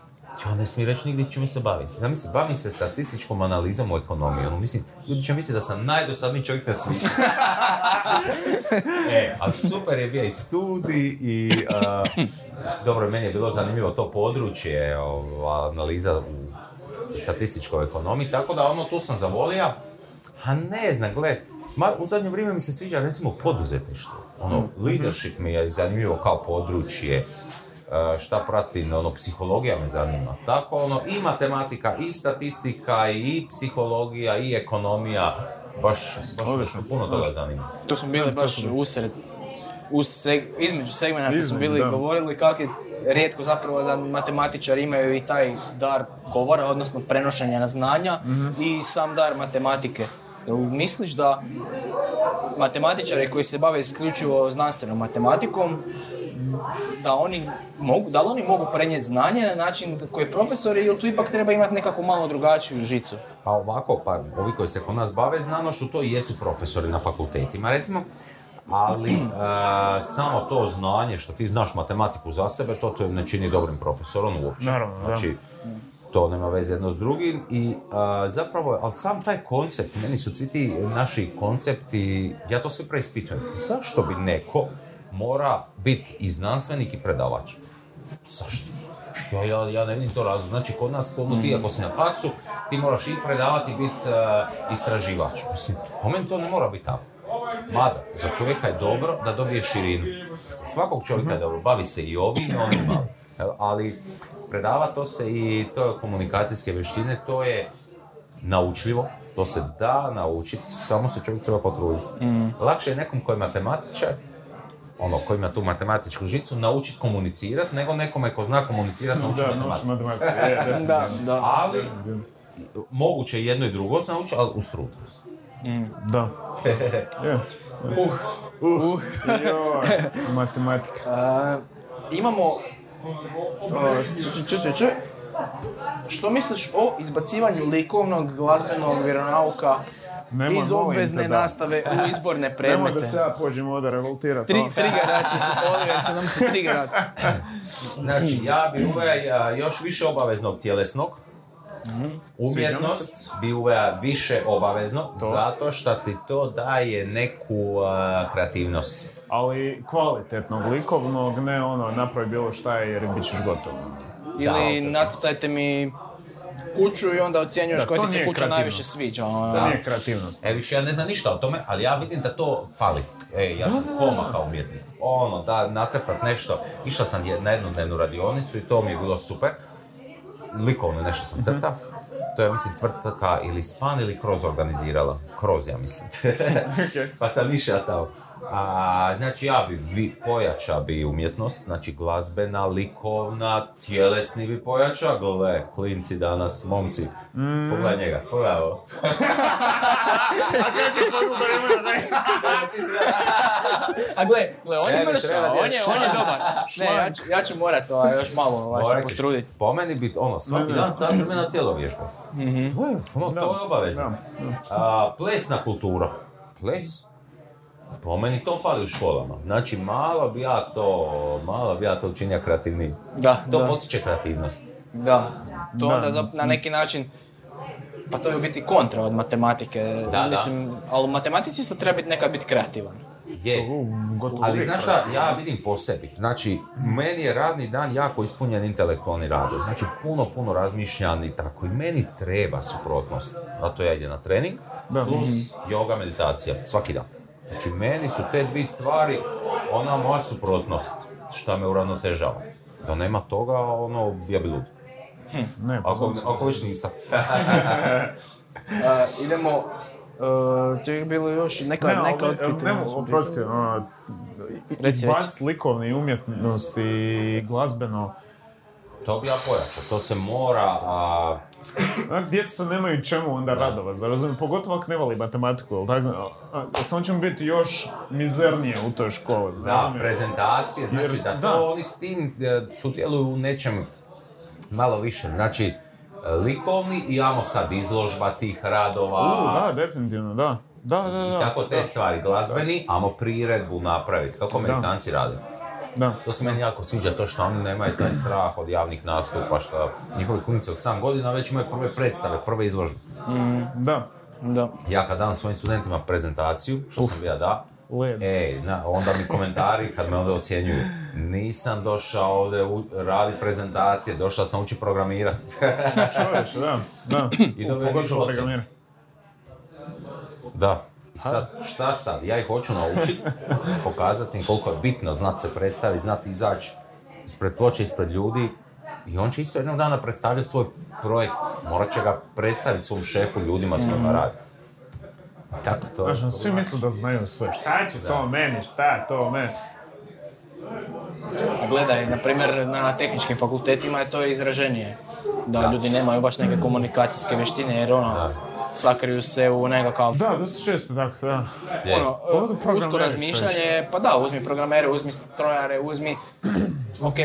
ja ne smijem reći nigdje čime se bavim. Ja mislim, bavim se statističkom analizom u ekonomiji. Ono, mislim, ljudi će misliti da sam najdosadniji čovjek na svijetu. e, ali super je bio i studij i a, dobro, meni je bilo zanimljivo to područje, ova, analiza u statističkoj ekonomiji, tako da ono, tu sam zavolio, a ne znam, gle, ma, u zadnje vrijeme mi se sviđa recimo poduzetništvo, ono, leadership mi je zanimljivo kao područje, šta pratim, ono, psihologija me zanima. Tako, ono, i matematika, i statistika, i psihologija, i ekonomija, baš, baš Odlično, puno toga zanima. Tu smo bili baš usred, uz seg- između segmenata smo bili da. govorili kako je rijetko zapravo da matematičari imaju i taj dar govora, odnosno prenošenja na znanja i sam dar matematike. Misliš da matematičari koji se bave isključivo znanstvenom matematikom, da oni mogu, da li oni mogu prenijeti znanje na način koji profesori ili tu ipak treba imati nekako malo drugačiju žicu? Pa ovako, pa ovi koji se kod nas bave znanošću, to i jesu profesori na fakultetima, recimo. Ali e, samo to znanje što ti znaš matematiku za sebe, to te ne čini dobrim profesorom uopće. Naravno, da. Znači, to nema veze jedno s drugim i e, zapravo, ali sam taj koncept, meni su svi ti naši koncepti, ja to sve preispitujem. Zašto bi neko mora biti i znanstvenik i predavač? Zašto? Ja, ja, ja ne vidim to razlog. Znači, kod nas, ono, ti ako si na faksu, ti moraš i predavati i biti istraživač. Mislim, po meni to ne mora biti tako. Mada, za čovjeka je dobro da dobije širinu. Svakog čovjeka je dobro, bavi se i ovim i onim Ali predava to se i to je komunikacijske vještine, to je naučljivo, to se da naučiti, samo se čovjek treba potruditi. Lakše je nekom koji je matematičar, ono, koji ima tu matematičku žicu, naučiti komunicirati, nego nekome ko zna komunicirati, naučiti Da, matematiku. nauči matematiku. je, definitivno. Da, da. Ali, moguće je jedno i drugo se naučiti, ali uz trud. Da. Je. Uh, uh. Joj, matematika. Imamo... ču. Što misliš o izbacivanju likovnog, glazbenog vjeronauka Nemoj, iz obvezne da. nastave u izborne Nemoj predmete? da se ja pođem ovdje revoltirati. Tri, trigerat će se, Oliver će nam se trigerat. Znači, ja bi uveo još više obaveznog tjelesnog, Umjetnost bi uveo više obavezno, zato što ti to daje neku kreativnost. Ali kvalitetnog, likovnog, ne ono, napravi bilo šta jer bit ćeš gotov. Ili nacrtajte mi kuću i onda ocjenjuješ koja ti se kuća kreativno. najviše sviđa. ono. To nije kreativnost. E, više ja ne znam ništa o tome, ali ja vidim da to fali. E, ja sam koma kao umjetnik. Ono, da nacrtat nešto. Išao sam je- na jednodnevnu radionicu i to mi je bilo super. Likovno nešto sam crta. To je, mislim, tvrtka ili Span ili Kroz organizirala. Kroz, ja mislim. pa sam išao tamo. A, znači ja bi vi, pojača bi umjetnost, znači glazbena, likovna, tjelesni bi pojača, gle, klinci danas, momci, pogledaj njega, pogledaj ovo. A gle, gle, on je treba on je, on je dobar. Ne, ja ću, ja ću morat ovaj, još malo ovaj, se Morat ćeš potruditi. Po meni bit, ono, svaki dan sat vremena tijelo vježba. To je, ono, to je obavezno. A, plesna kultura. Ples? Po meni to fali u školama. Znači, malo bi ja to, malo bi ja to učinio kreativniji. Da, To da, potiče kreativnost. da. To Da. onda zap- na neki način pa to je u biti kontra od matematike. da. Mislim, ali u matematici isto treba biti nekad biti kreativan. Je. Gotovo Ali znaš šta, ja vidim po sebi. Znači, meni je radni dan jako ispunjen intelektualni rad. Znači, puno, puno razmišljam i tako. I meni treba suprotnost. Zato ja idem na trening, Da. plus yoga, meditacija, svaki dan. Znači, meni su te dvije stvari ona moja suprotnost, šta me uravnotežava. Da nema toga, ono, ja bi lud. Ne, pa Ako, ako već nisam. A, idemo, uh, je bilo još neka, Ne, neka ali, od pitanja. ne, oprosti, ono, Reci, izbac likovne umjetnosti i glazbeno. To bi ja pojačao, to se mora, a, Onak, djeca se nemaju čemu onda radovati, zar razumijem? Pogotovo ako ne voli matematiku, jel tako? Samo ćemo biti još mizernije u toj školi. da, prezentacije, znači Jer- da to oni s tim e, sudjeluju u nečem malo više. Znači, e, likovni i imamo sad izložba tih radova. U, da, definitivno, da. Da, da, da. Tako te stvari, glazbeni, amo priredbu napraviti, kako Amerikanci rade. Da. To se meni jako sviđa, to što oni nemaju taj strah od javnih nastupa, što njihovi klinici od 7 godina već imaju prve predstave, prve izložbe. Da. Da. Ja kad dam svojim studentima prezentaciju, što sam ja da, Led. ej, na, onda mi komentari kad me ovdje ocjenjuju, nisam došao ovdje u, radi prezentacije, došao sam uči programirati. Čovječe, da, da. I dobijem Pogotovo nižu ocjenu. programira. Da. I sad, šta sad? Ja ih hoću naučiti, pokazati im koliko je bitno znati se predstaviti, znati izaći ispred ploče, ispred ljudi. I on će isto jednog dana predstavljati svoj projekt. Morat će ga predstaviti svom šefu, ljudima s kojima radi. I tako to. Znaš, ono, svi misle da znaju sve. Šta će to meni, šta to meni? A Gledaj, na primjer, na tehničkim fakultetima je to izraženije. Da, ljudi nemaju baš neke komunikacijske vještine jer ono, Da. Sakriju se u nekakav Da, dosta često tako, da. Ono, Pogotovo usko razmišljanje, pa da, uzmi programere, uzmi strojare, uzmi, ok,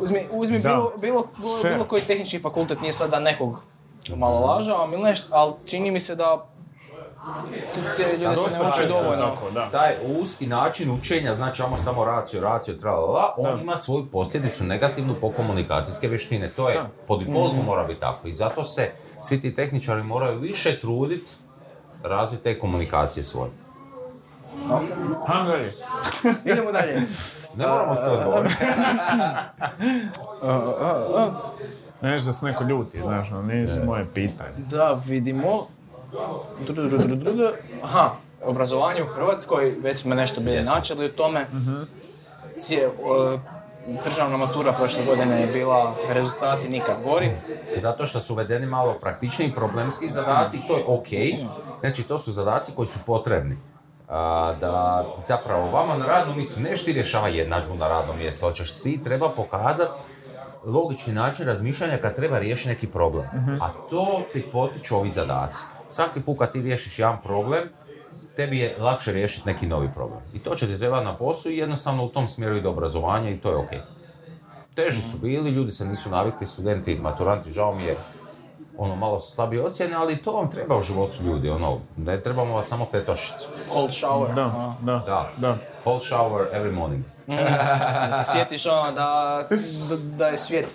uzmi, uzmi bilo, bilo, Fair. bilo koji tehnički fakultet, nije sad da nekog malo lažavam ili nešto, ali čini mi se da te, te ljude se ne uče dovoljno. tako, da. Taj uski način učenja, znači imamo samo raciju, raciju, tralala, on Da. ima svoju posljedicu negativnu po komunikacijske vještine. To je, po defaultu mora biti tako. I zato se svi ti tehničari moraju više truditi razviti te komunikacije svoje. Dalje. Idemo dalje. Ne moramo sve odgovoriti. Ne da se neko ljuti, znaš, ono, nisu moje pitanje. Da, vidimo. Aha, obrazovanje u Hrvatskoj, već smo nešto bili načeli u tome. Cije, o, državna matura prošle godine je bila rezultati nikad gori. Zato što su uvedeni malo praktičniji problemski zadaci, to je ok. Znači, to su zadaci koji su potrebni. A, da zapravo vama na radnom mjestu, neš ti rješava jednadžbu na radnom mjestu, ali ćeš ti treba pokazati logički način razmišljanja kad treba riješiti neki problem. A to ti potiču ovi zadaci. Svaki put kad ti riješiš jedan problem, tebi je lakše riješiti neki novi problem. I to će ti trebati na poslu i jednostavno u tom smjeru ide obrazovanje i to je ok. Teži su bili, ljudi se nisu navikli, studenti, maturanti, žao mi je, ono, malo su slabije ocjene, ali to vam treba u životu ljudi, ono, ne trebamo vas samo tetošiti. Cold shower. Da, da, Da. da. Cold shower every morning. Da se sjetiš ono da, da, da je svijet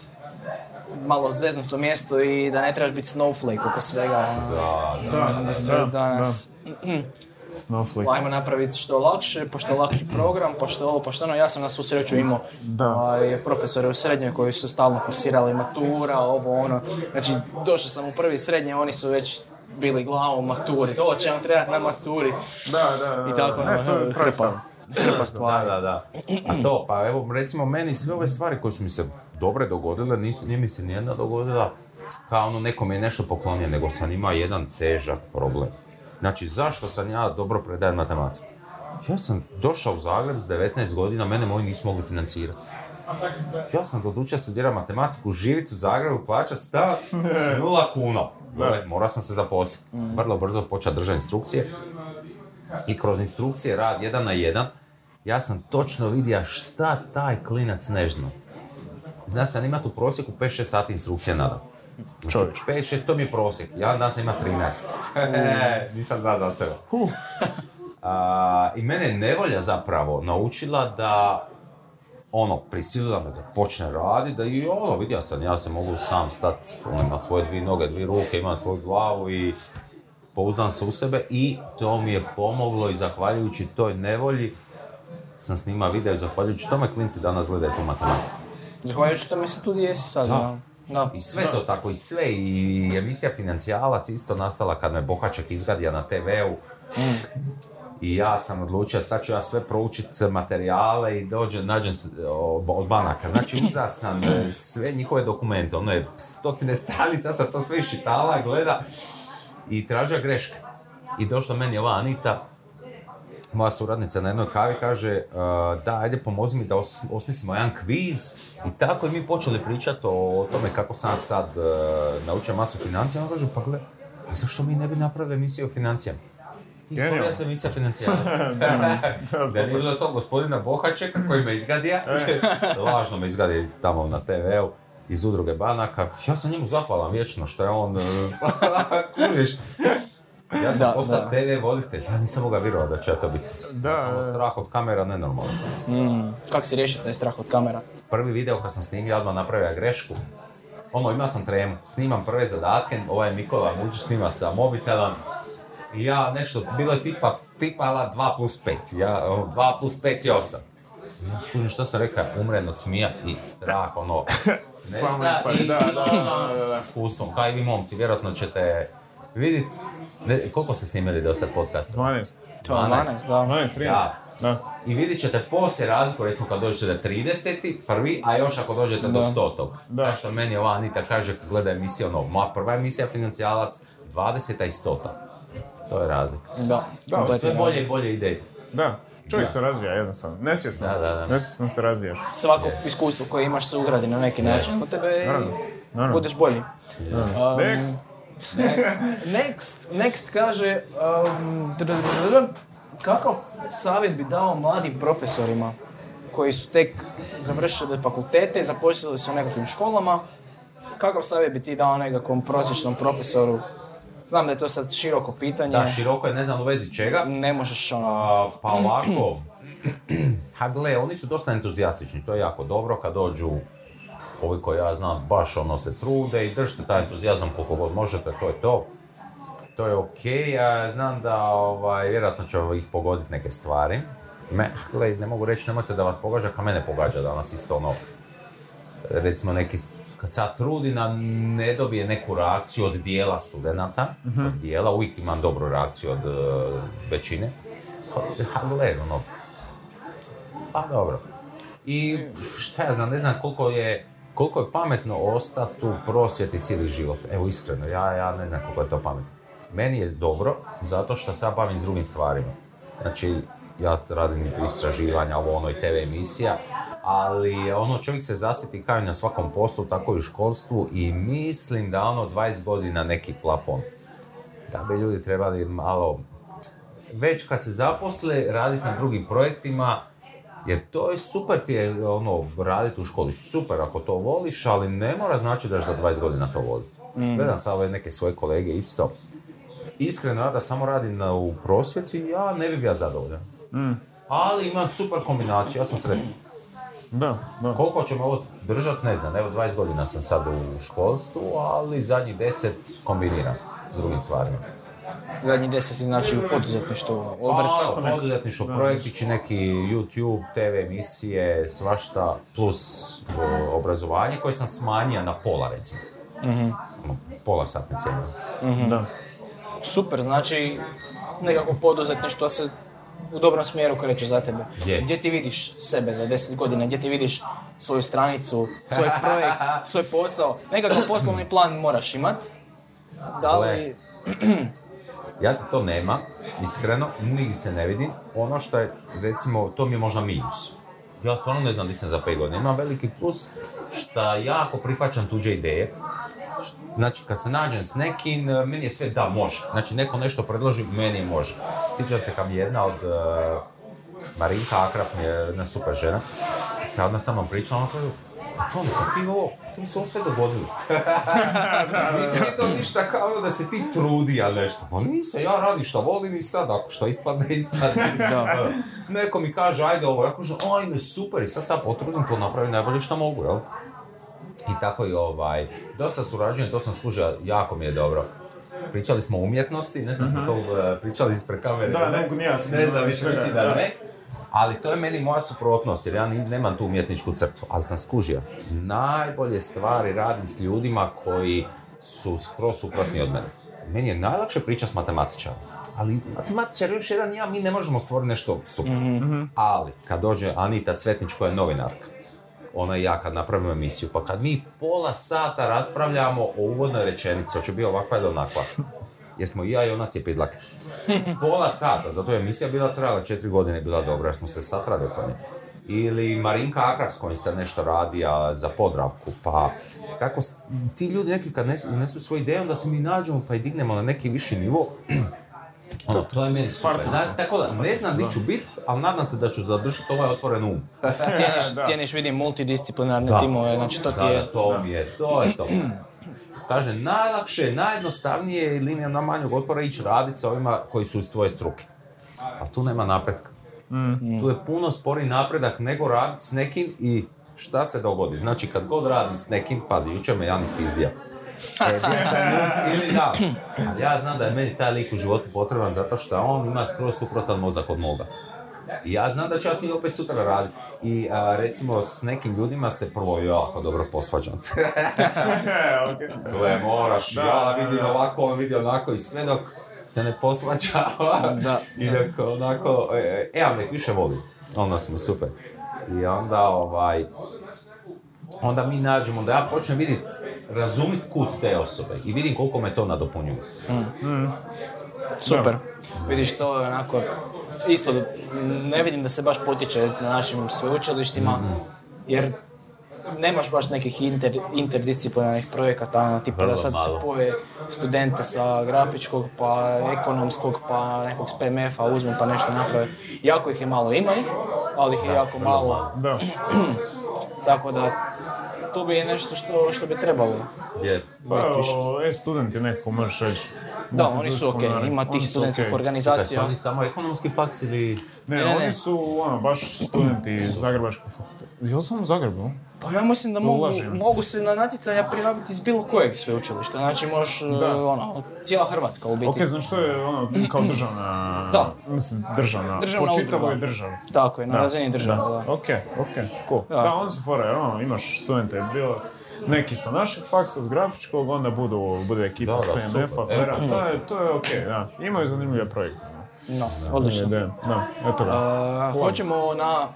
malo zeznuto mjesto i da ne trebaš biti snowflake oko svega. ono. Da, da. Da, Da se da, danas, Snowflake. ajmo napraviti što lakše, pa što lakši program, pa što ovo, pa što ono. Ja sam na svu sreću imao Da. ovaj, profesore u srednjoj koji su stalno forsirali matura, ovo ono. Znači, došao sam u prvi srednje, oni su već bili glavom maturi, to će vam trebati na maturi. Da, da, da. I tako, Ne, to je ono, hrpa, hrpa Da, stvari. da, da. A to, pa evo, recimo, meni sve ove stvari koje su mi se dobre dogodile, nisu, nije mi se nijedna dogodila kao ono nekome je nešto poklonio, nego sam imao jedan težak problem. Znači, zašto sam ja dobro predajem matematiku? Ja sam došao u Zagreb s 19 godina, mene moji nisu mogli financirati. Ja sam dodučio studirati matematiku, živjeti u Zagrebu, plaćati stan s nula kuna. Morao sam se zaposliti. Vrlo brzo počeo držati instrukcije. I kroz instrukcije rad jedan na jedan, ja sam točno vidio šta taj klinac ne zna. Zna sam imati u prosjeku 5-6 sati instrukcije na dan. Znači, Čovječ. 5-6, to mi je prosjek. Ja dan sam ima 13. Nisam znao za sebe. A, I mene je nevolja zapravo naučila da ono, prisilila me da počne raditi, da i ono, vidio sam, ja se mogu sam stati ono, na svoje dvije noge, dvije ruke, imam svoju glavu i pouzdam se u sebe i to mi je pomoglo i zahvaljujući toj nevolji sam snima video i zahvaljujući tome klinci danas gledaju tu matematiku. Zahvaljujući tome se tu gdje jesi sad. Da. Da. I sve to tako, i sve, i emisija Financijalac isto nastala kad me Bohaček izgadio na TV-u. I ja sam odlučio, sad ću ja sve proučiti materijale i dođem, nađem od banaka. Znači, uzeo sam e, sve njihove dokumente, ono je stotine stranica, sam to sve iščitala, gleda i tražio greške. I došla meni ova Anita, moja suradnica na jednoj kavi kaže uh, da, ajde pomozi mi da os- osmislimo jedan kviz i tako i mi počeli pričati o tome kako sam sad uh, naučio masu financija. Ona kaže, pa gle, a zašto mi ne bi napravili emisiju o financijama? I stvorila se emisija financijalac. da super. nije bilo to gospodina Bohačeka koji me izgadija, lažno me izgadi tamo na TV-u iz udruge banaka. Ja sam njemu zahvalan vječno što je on, kužiš, ja sam Da, postao da. TV voditelj, ja nisam mogao vjerovati da će ja to biti. Da, ja sam da. strah od kamera nenormalno. Mm, kako si riješio taj strah od kamera? Prvi video kad sam snimio, odmah napravio grešku. Ono, imao sam tremu, snimam prve zadatke, ovaj Nikola Muđić snima sa mobitelom. I ja nešto, bilo je tipa, tipa ala 2 plus 5, ja, ono, 2 plus 5 je 8. I ja skužim što sam rekao, umren od smija i strah, ono, Samo nesta ispadi, i da, da, da, da, da. s iskustvom, kao i vi momci, vjerojatno ćete vidjeti, ne, koliko ste snimili do sad podcast? 12. To je 12, 12, da. 12, 13. Ja. Da. I vidjet ćete poslije razliku, recimo kad dođete do 30. prvi, a još ako dođete do Da. 100. Da. Kao što meni ova Anita kaže kad gleda emisiju, ono, moja prva emisija financijalac, 20. i 100. To je razlika. Da, Da. Sve bolje i bolje ide. Da. Čovjek Da. se razvija jednostavno. Nesvjesno. Da, da, da. Nesvjesno se razvijaš. Svako iskustvo koje imaš se ugradi na neki način u tebe i Naravno, naravno. budeš bolji. Next. Next, next kaže, dr- dr- kakav savjet bi dao mladim profesorima koji su tek završili fakultete, zaposlili se u nekakvim školama, kakav savjet bi ti dao nekakvom prosječnom profesoru? Znam da je to sad široko pitanje, Da, široko je, ne znam u vezi čega. ne možeš ono... A, pa ovako, ha gle, oni su dosta entuzijastični, to je jako dobro kad dođu ovi koji ja znam baš ono se trude i držite taj entuzijazam koliko god možete, to je to. To je okej, a znam da ovaj, vjerojatno će ih pogoditi neke stvari. Me, ah, gle, ne mogu reći, nemojte da vas pogađa, ka mene pogađa danas isto ono, recimo neki, kad se ja trudim, a ne dobije neku reakciju od dijela studenata, od dijela, uvijek imam dobru reakciju od e, većine. Gle, ono, pa dobro. I šta ja znam, ne znam koliko je, koliko je pametno ostati u prosvjeti cijeli život. Evo iskreno, ja, ja ne znam koliko je to pametno. Meni je dobro zato što se ja bavim s drugim stvarima. Znači, ja radim istraživanja, ovo ono i TV emisija, ali ono čovjek se zasjeti kao i na svakom poslu, tako i u školstvu i mislim da ono 20 godina neki plafon. Da bi ljudi trebali malo već kad se zaposle, raditi na drugim projektima, jer to je super ti je ono, raditi u školi, super ako to voliš, ali ne mora znači da za 20 godina to voliti. Gledam sad ove neke svoje kolege isto. Iskreno, ja da samo radim na, u prosvjeti, ja ne bi bio zadovoljan. Ali imam super kombinaciju, ja sam sretan. Da, da. Koliko će me ovo držati, ne znam, evo 20 godina sam sad u školstvu, ali zadnjih 10 kombiniram s drugim stvarima. Zadnji deset znači u poduzetništvu, obrt. Pa, poduzetništvo, projektići, neki YouTube, TV emisije, svašta, plus o, obrazovanje koje sam smanjio na pola, recimo. Ono, Pola satnice imam. Da. Super, znači nekako poduzetništvo se u dobrom smjeru kreće za tebe. Je. Gdje ti vidiš sebe za 10 godina, gdje ti vidiš svoju stranicu, svoj projekt, svoj posao. Nekakav poslovni plan moraš imat. Da li... Ja ti to nema, iskreno, nigdje se ne vidim. Ono što je, recimo, to mi je možda minus. Ja stvarno ne znam di sam za 5 godina. Imam veliki plus što jako prihvaćam tuđe ideje. Znači, kad se nađem s nekim, e, meni je sve da, može. Znači, neko nešto predloži, meni može. Sjećam se kad jedna od e, Marinka Akrap je jedna super žena. Kad ona sa mnom pričala, ona kaže, pa ti ovo, mi se sve dogodilo. Mislim, nije to ništa kao ono da se ti trudi, a nešto. Pa nisam, ja radim što volim i sad, ako što ispadne, ispadne. Da. Neko mi kaže, ajde ovo, ja kažem, ajme, super, i sad sad potrudim to napravim najbolje što mogu, jel? I tako i ovaj, dosta surađujem, to sam skužio, jako mi je dobro. Pričali smo o umjetnosti, ne znam smo to e, pričali ispred kamere. Da, ne ja Ne znam, više mislim da. ne. Ali to je meni moja suprotnost, jer ja nemam tu umjetničku crtu, ali sam skužio. Najbolje stvari radim s ljudima koji su skroz suprotni od mene. meni je najlakše priča s matematičarom. Ali matematičar još jedan ja, mi ne možemo stvoriti nešto super. Ali, kad dođe Anita Cvetnić koja je novinarka, ona i ja kad napravimo emisiju, pa kad mi pola sata raspravljamo o uvodnoj rečenici, hoće biti ovakva ili onakva. Jer smo i ja i ona cijepidlake. Pola sata, zato je emisija bila trajala četiri godine bila dobra, jer smo se satrali oko nje. Ili Marinka Akrap s kojim se nešto radi a, za Podravku, pa kako ti ljudi neki kad nesu, nesu svoje ideje, onda se mi nađemo pa i dignemo na neki viši nivo. Ono, to je meni super. Zna- tako da, ne znam di ću bit, ali nadam se da ću zadržati ovaj otvoren um. Cijeniš, cijeniš vidim, multidisciplinarne timove, znači to ti Da, je... da, to mi je, to je to. Kaže, najlakše, najjednostavnije je linija na manjeg otpora ići raditi sa ovima koji su iz tvoje struke. A tu nema napretka. Tu je puno spori napredak nego raditi s nekim i šta se dogodi. Znači, kad god radi s nekim, pazi, jučer me Jan ispizdija. E, bio sam ljud cijeli dan. Ali ja znam da je meni taj lik u životu potreban zato što on ima skroz suprotan mozak od moga. I ja znam da ću ja s njim opet sutra raditi. I a, recimo s nekim ljudima se prvo jako dobro posvađam. E. Gle, moraš, Da, ja da, vidim da. ovako, on vidi onako i sve dok se ne posvađava. Da. I dok onako, e, e, ja nek više volim. Onda smo super. I onda ovaj, onda mi nađemo da ja počnem vidjeti, razumit kut te osobe i vidim koliko me to nadopunjuje. Super. Vidiš to onako, isto ne vidim da se baš potiče na našim sveučilištima, jer nemaš baš nekih inter, interdisciplinarnih projekata, ono, tipa da sad se poje studente sa grafičkog, pa ekonomskog, pa nekog s PMF-a uzmu pa nešto naprave. Jako ih je malo, ima ih, ali ih je jako malo. Da. Tako da, to bi je nešto što, što bi trebalo. Je, Pa, e-student je nekako, možeš reći. Da, oni su ok, ima tih su studentskih. Čekaj, organizacija. su oni samo ekonomski faks ili... Ne, Ne, ne, oni ne. su ono, baš studenti iz Zagrebačkog fakulteta. Jel sam u Zagrebu? Pa ja mislim da mogu, mogu se na natjecanja prijaviti iz bilo kojeg sveučilišta. Znači možeš, Da. ono, cijela Hrvatska u biti. Ok, znači to je ono, kao državna... Da. Mislim, državna. Državna po čitavoj udruga. državi. Tako je, na razini države, da. Ok, ok, cool. Da. Da, oni su fora, ono, imaš studente, bilo neki sa našeg faksa, s grafičkog, onda budu, bude ekipa Da, s da, PMF-a, fera, Evo. to je, to je ok, da. Imaju zanimljive projekte. No, odlično. Ideja, Da, eto ga. Uh, hoćemo na...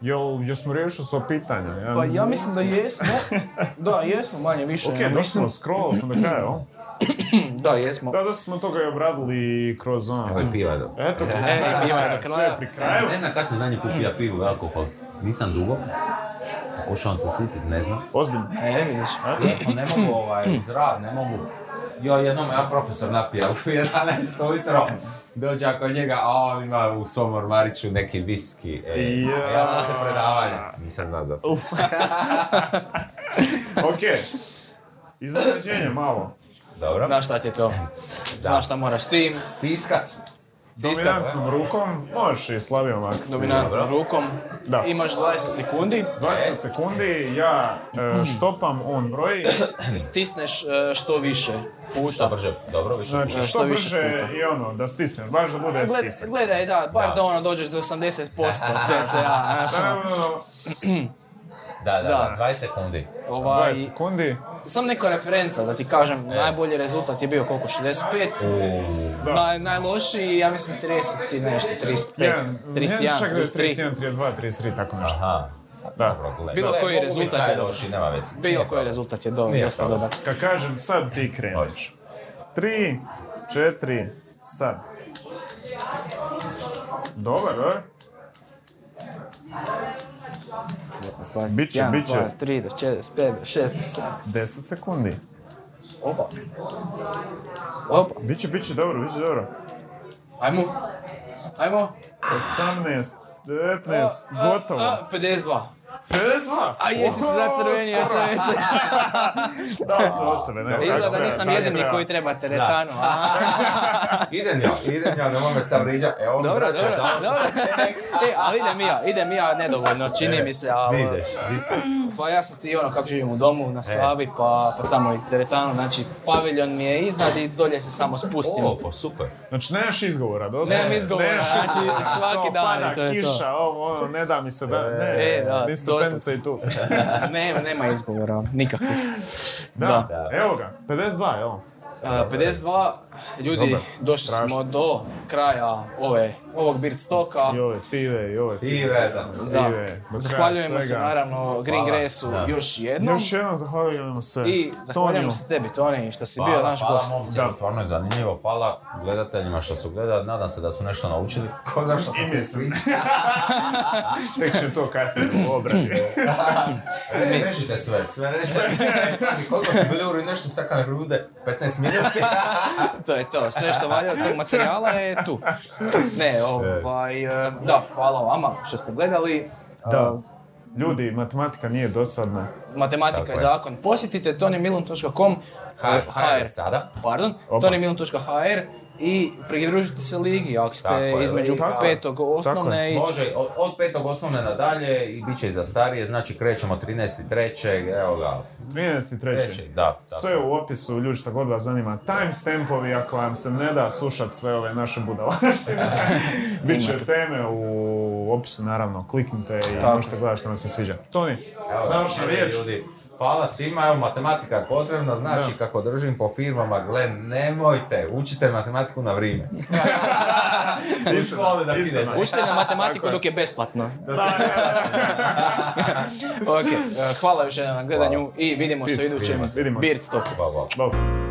Jel, jesmo riješili sva pitanja? Ja, Pa ja mislim da jesmo. Da, jesmo manje više. Ok, ja došli mislim. smo, scrollali smo do kraja? Da, jesmo. Da, dosta smo toga i obradili kroz ono... Evo je piva, da. Eto, E, piva je do sve pri kraju. Ne znam kad sam zadnji put pija pivu i alkohol. Nisam dugo. Pokušavam se sjetiti, ne znam. Ozbiljno. E, vidiš. Iako ne mogu ovaj, uz rad, ne mogu. Jo, jednom ja profesor napija u 11 ujutro. Dođe ako njega, a on ima u svom ormariću neki viski. E, Ja. ja poslije predavanja. Nisam znao za Uf. ok. Iznenađenje malo. Dobro. Znaš šta ti je to? Znaš šta moraš tim. Stiskat. Dominantnom rukom, možeš i slabijom akcijom. Dominantnom rukom. Da. Imaš 20 sekundi. 20 sekundi, ja e, štopam, on broji. Stisneš e, što više Što puta. brže, dobro, više. Znači, što što više brže i ono, da stisneš, baš da bude Gledaj, stisak. gledaj, da, bar da, Da. ono dođeš do 80% cca, znaš, ono. Da, da, da. 20 sekundi. Ovaj, 20 sekundi. Sam neka referenca, da ti kažem, e. najbolji rezultat je bio koliko, 65? U. Naj, najlošiji, ja mislim 30 i nešto, 35, ja, 31, 31, 32, 33, tako nešto. Aha. Da. Problem. Bilo koji rezultat je došli, nema veze. Bilo koji rezultat je došli, dosta dobar. Kad kažem sad ti kreneš. 3, 4, sad. Dobar, a? 19, biće. 20, 30, 45, 60, 10 sekundi. Opa. Opa. Biće, biće dobro, biće dobro. Ajmo. Ajmo. 18, 19, gotovo. 52. 52? A jesi se za crvenja čoveče. da su ne. Izgleda da nisam jedini koji treba teretanu. idem ja, idem ja, nemoj me sam riđa. Evo mi braća, samo što sam E, ali idem ja, idem ja nedovoljno, čini mi se, ali... Ideš? Pa ja sam ti ono kako živim u domu na Savi, pa, pa tamo i teretanu, znači paviljon mi je iznad i dolje se samo spustim. O, pa super. Znači, nemaš izgovora, doslovno. Nemam izgovora, znači, svaki To dan pada i to je to. kiša, ovo, ono, ne da mi se da, ne, E, da, i tu. nema, nema izgovora, nikakvih. Da, Da. Evo ga, 52, jel? A, 52, ljudi, Dobar, došli strašno. smo do kraja ove, ovog Beard Stoka. I ove pive, i ove Pive, da. Da. pive, Zahvaljujemo se naravno Green Hvala. Grassu još jednom. Još jednom zahvaljujemo se. I zahvaljujemo se tebi, Toni, što si Hvala, bio naš hvala gost. Da. stvarno je zanimljivo. Hvala gledateljima što su gledali, nadam se da su nešto naučili. Ko da što sam se sviđa. Tek će to kasnije u obradi. E, režite sve, sve režite. Koliko smo bili uri nešto, sad kad ne bude 15 minuti. To je to, sve što valja od tog materijala je tu. Ne, ovaj, e, da, hvala vama što ste gledali. Da. E, Ljudi, matematika nije dosadna. Matematika Tako je zakon. Posjetite tonymilun.com HR sada. Pardon, Oba. I pridružite se ligi ako Tako ste je, između liga. petog osnovne i... Može, od, od petog osnovne nadalje i bit će i za starije, znači krećemo 13.3. Evo ga, 13.3. treći, da. tako. Sve u opisu, ljudi što god vas zanima. Timestampovi, ako vam se ne da slušat sve ove naše budalaštine. Biće teme u opisu, naravno. Kliknite i Tako. možete gledati što vam se sviđa. Toni, završna riječ. Ljudi, hvala svima, evo matematika je potrebna, znači Da. kako držim po firmama, gle, nemojte, učite matematiku na vrijeme. Učite na matematiku dok je besplatno. ok, e, hvala još jednom na gledanju i vidimo se u Peace. idućem se. Vidimo se. Beard.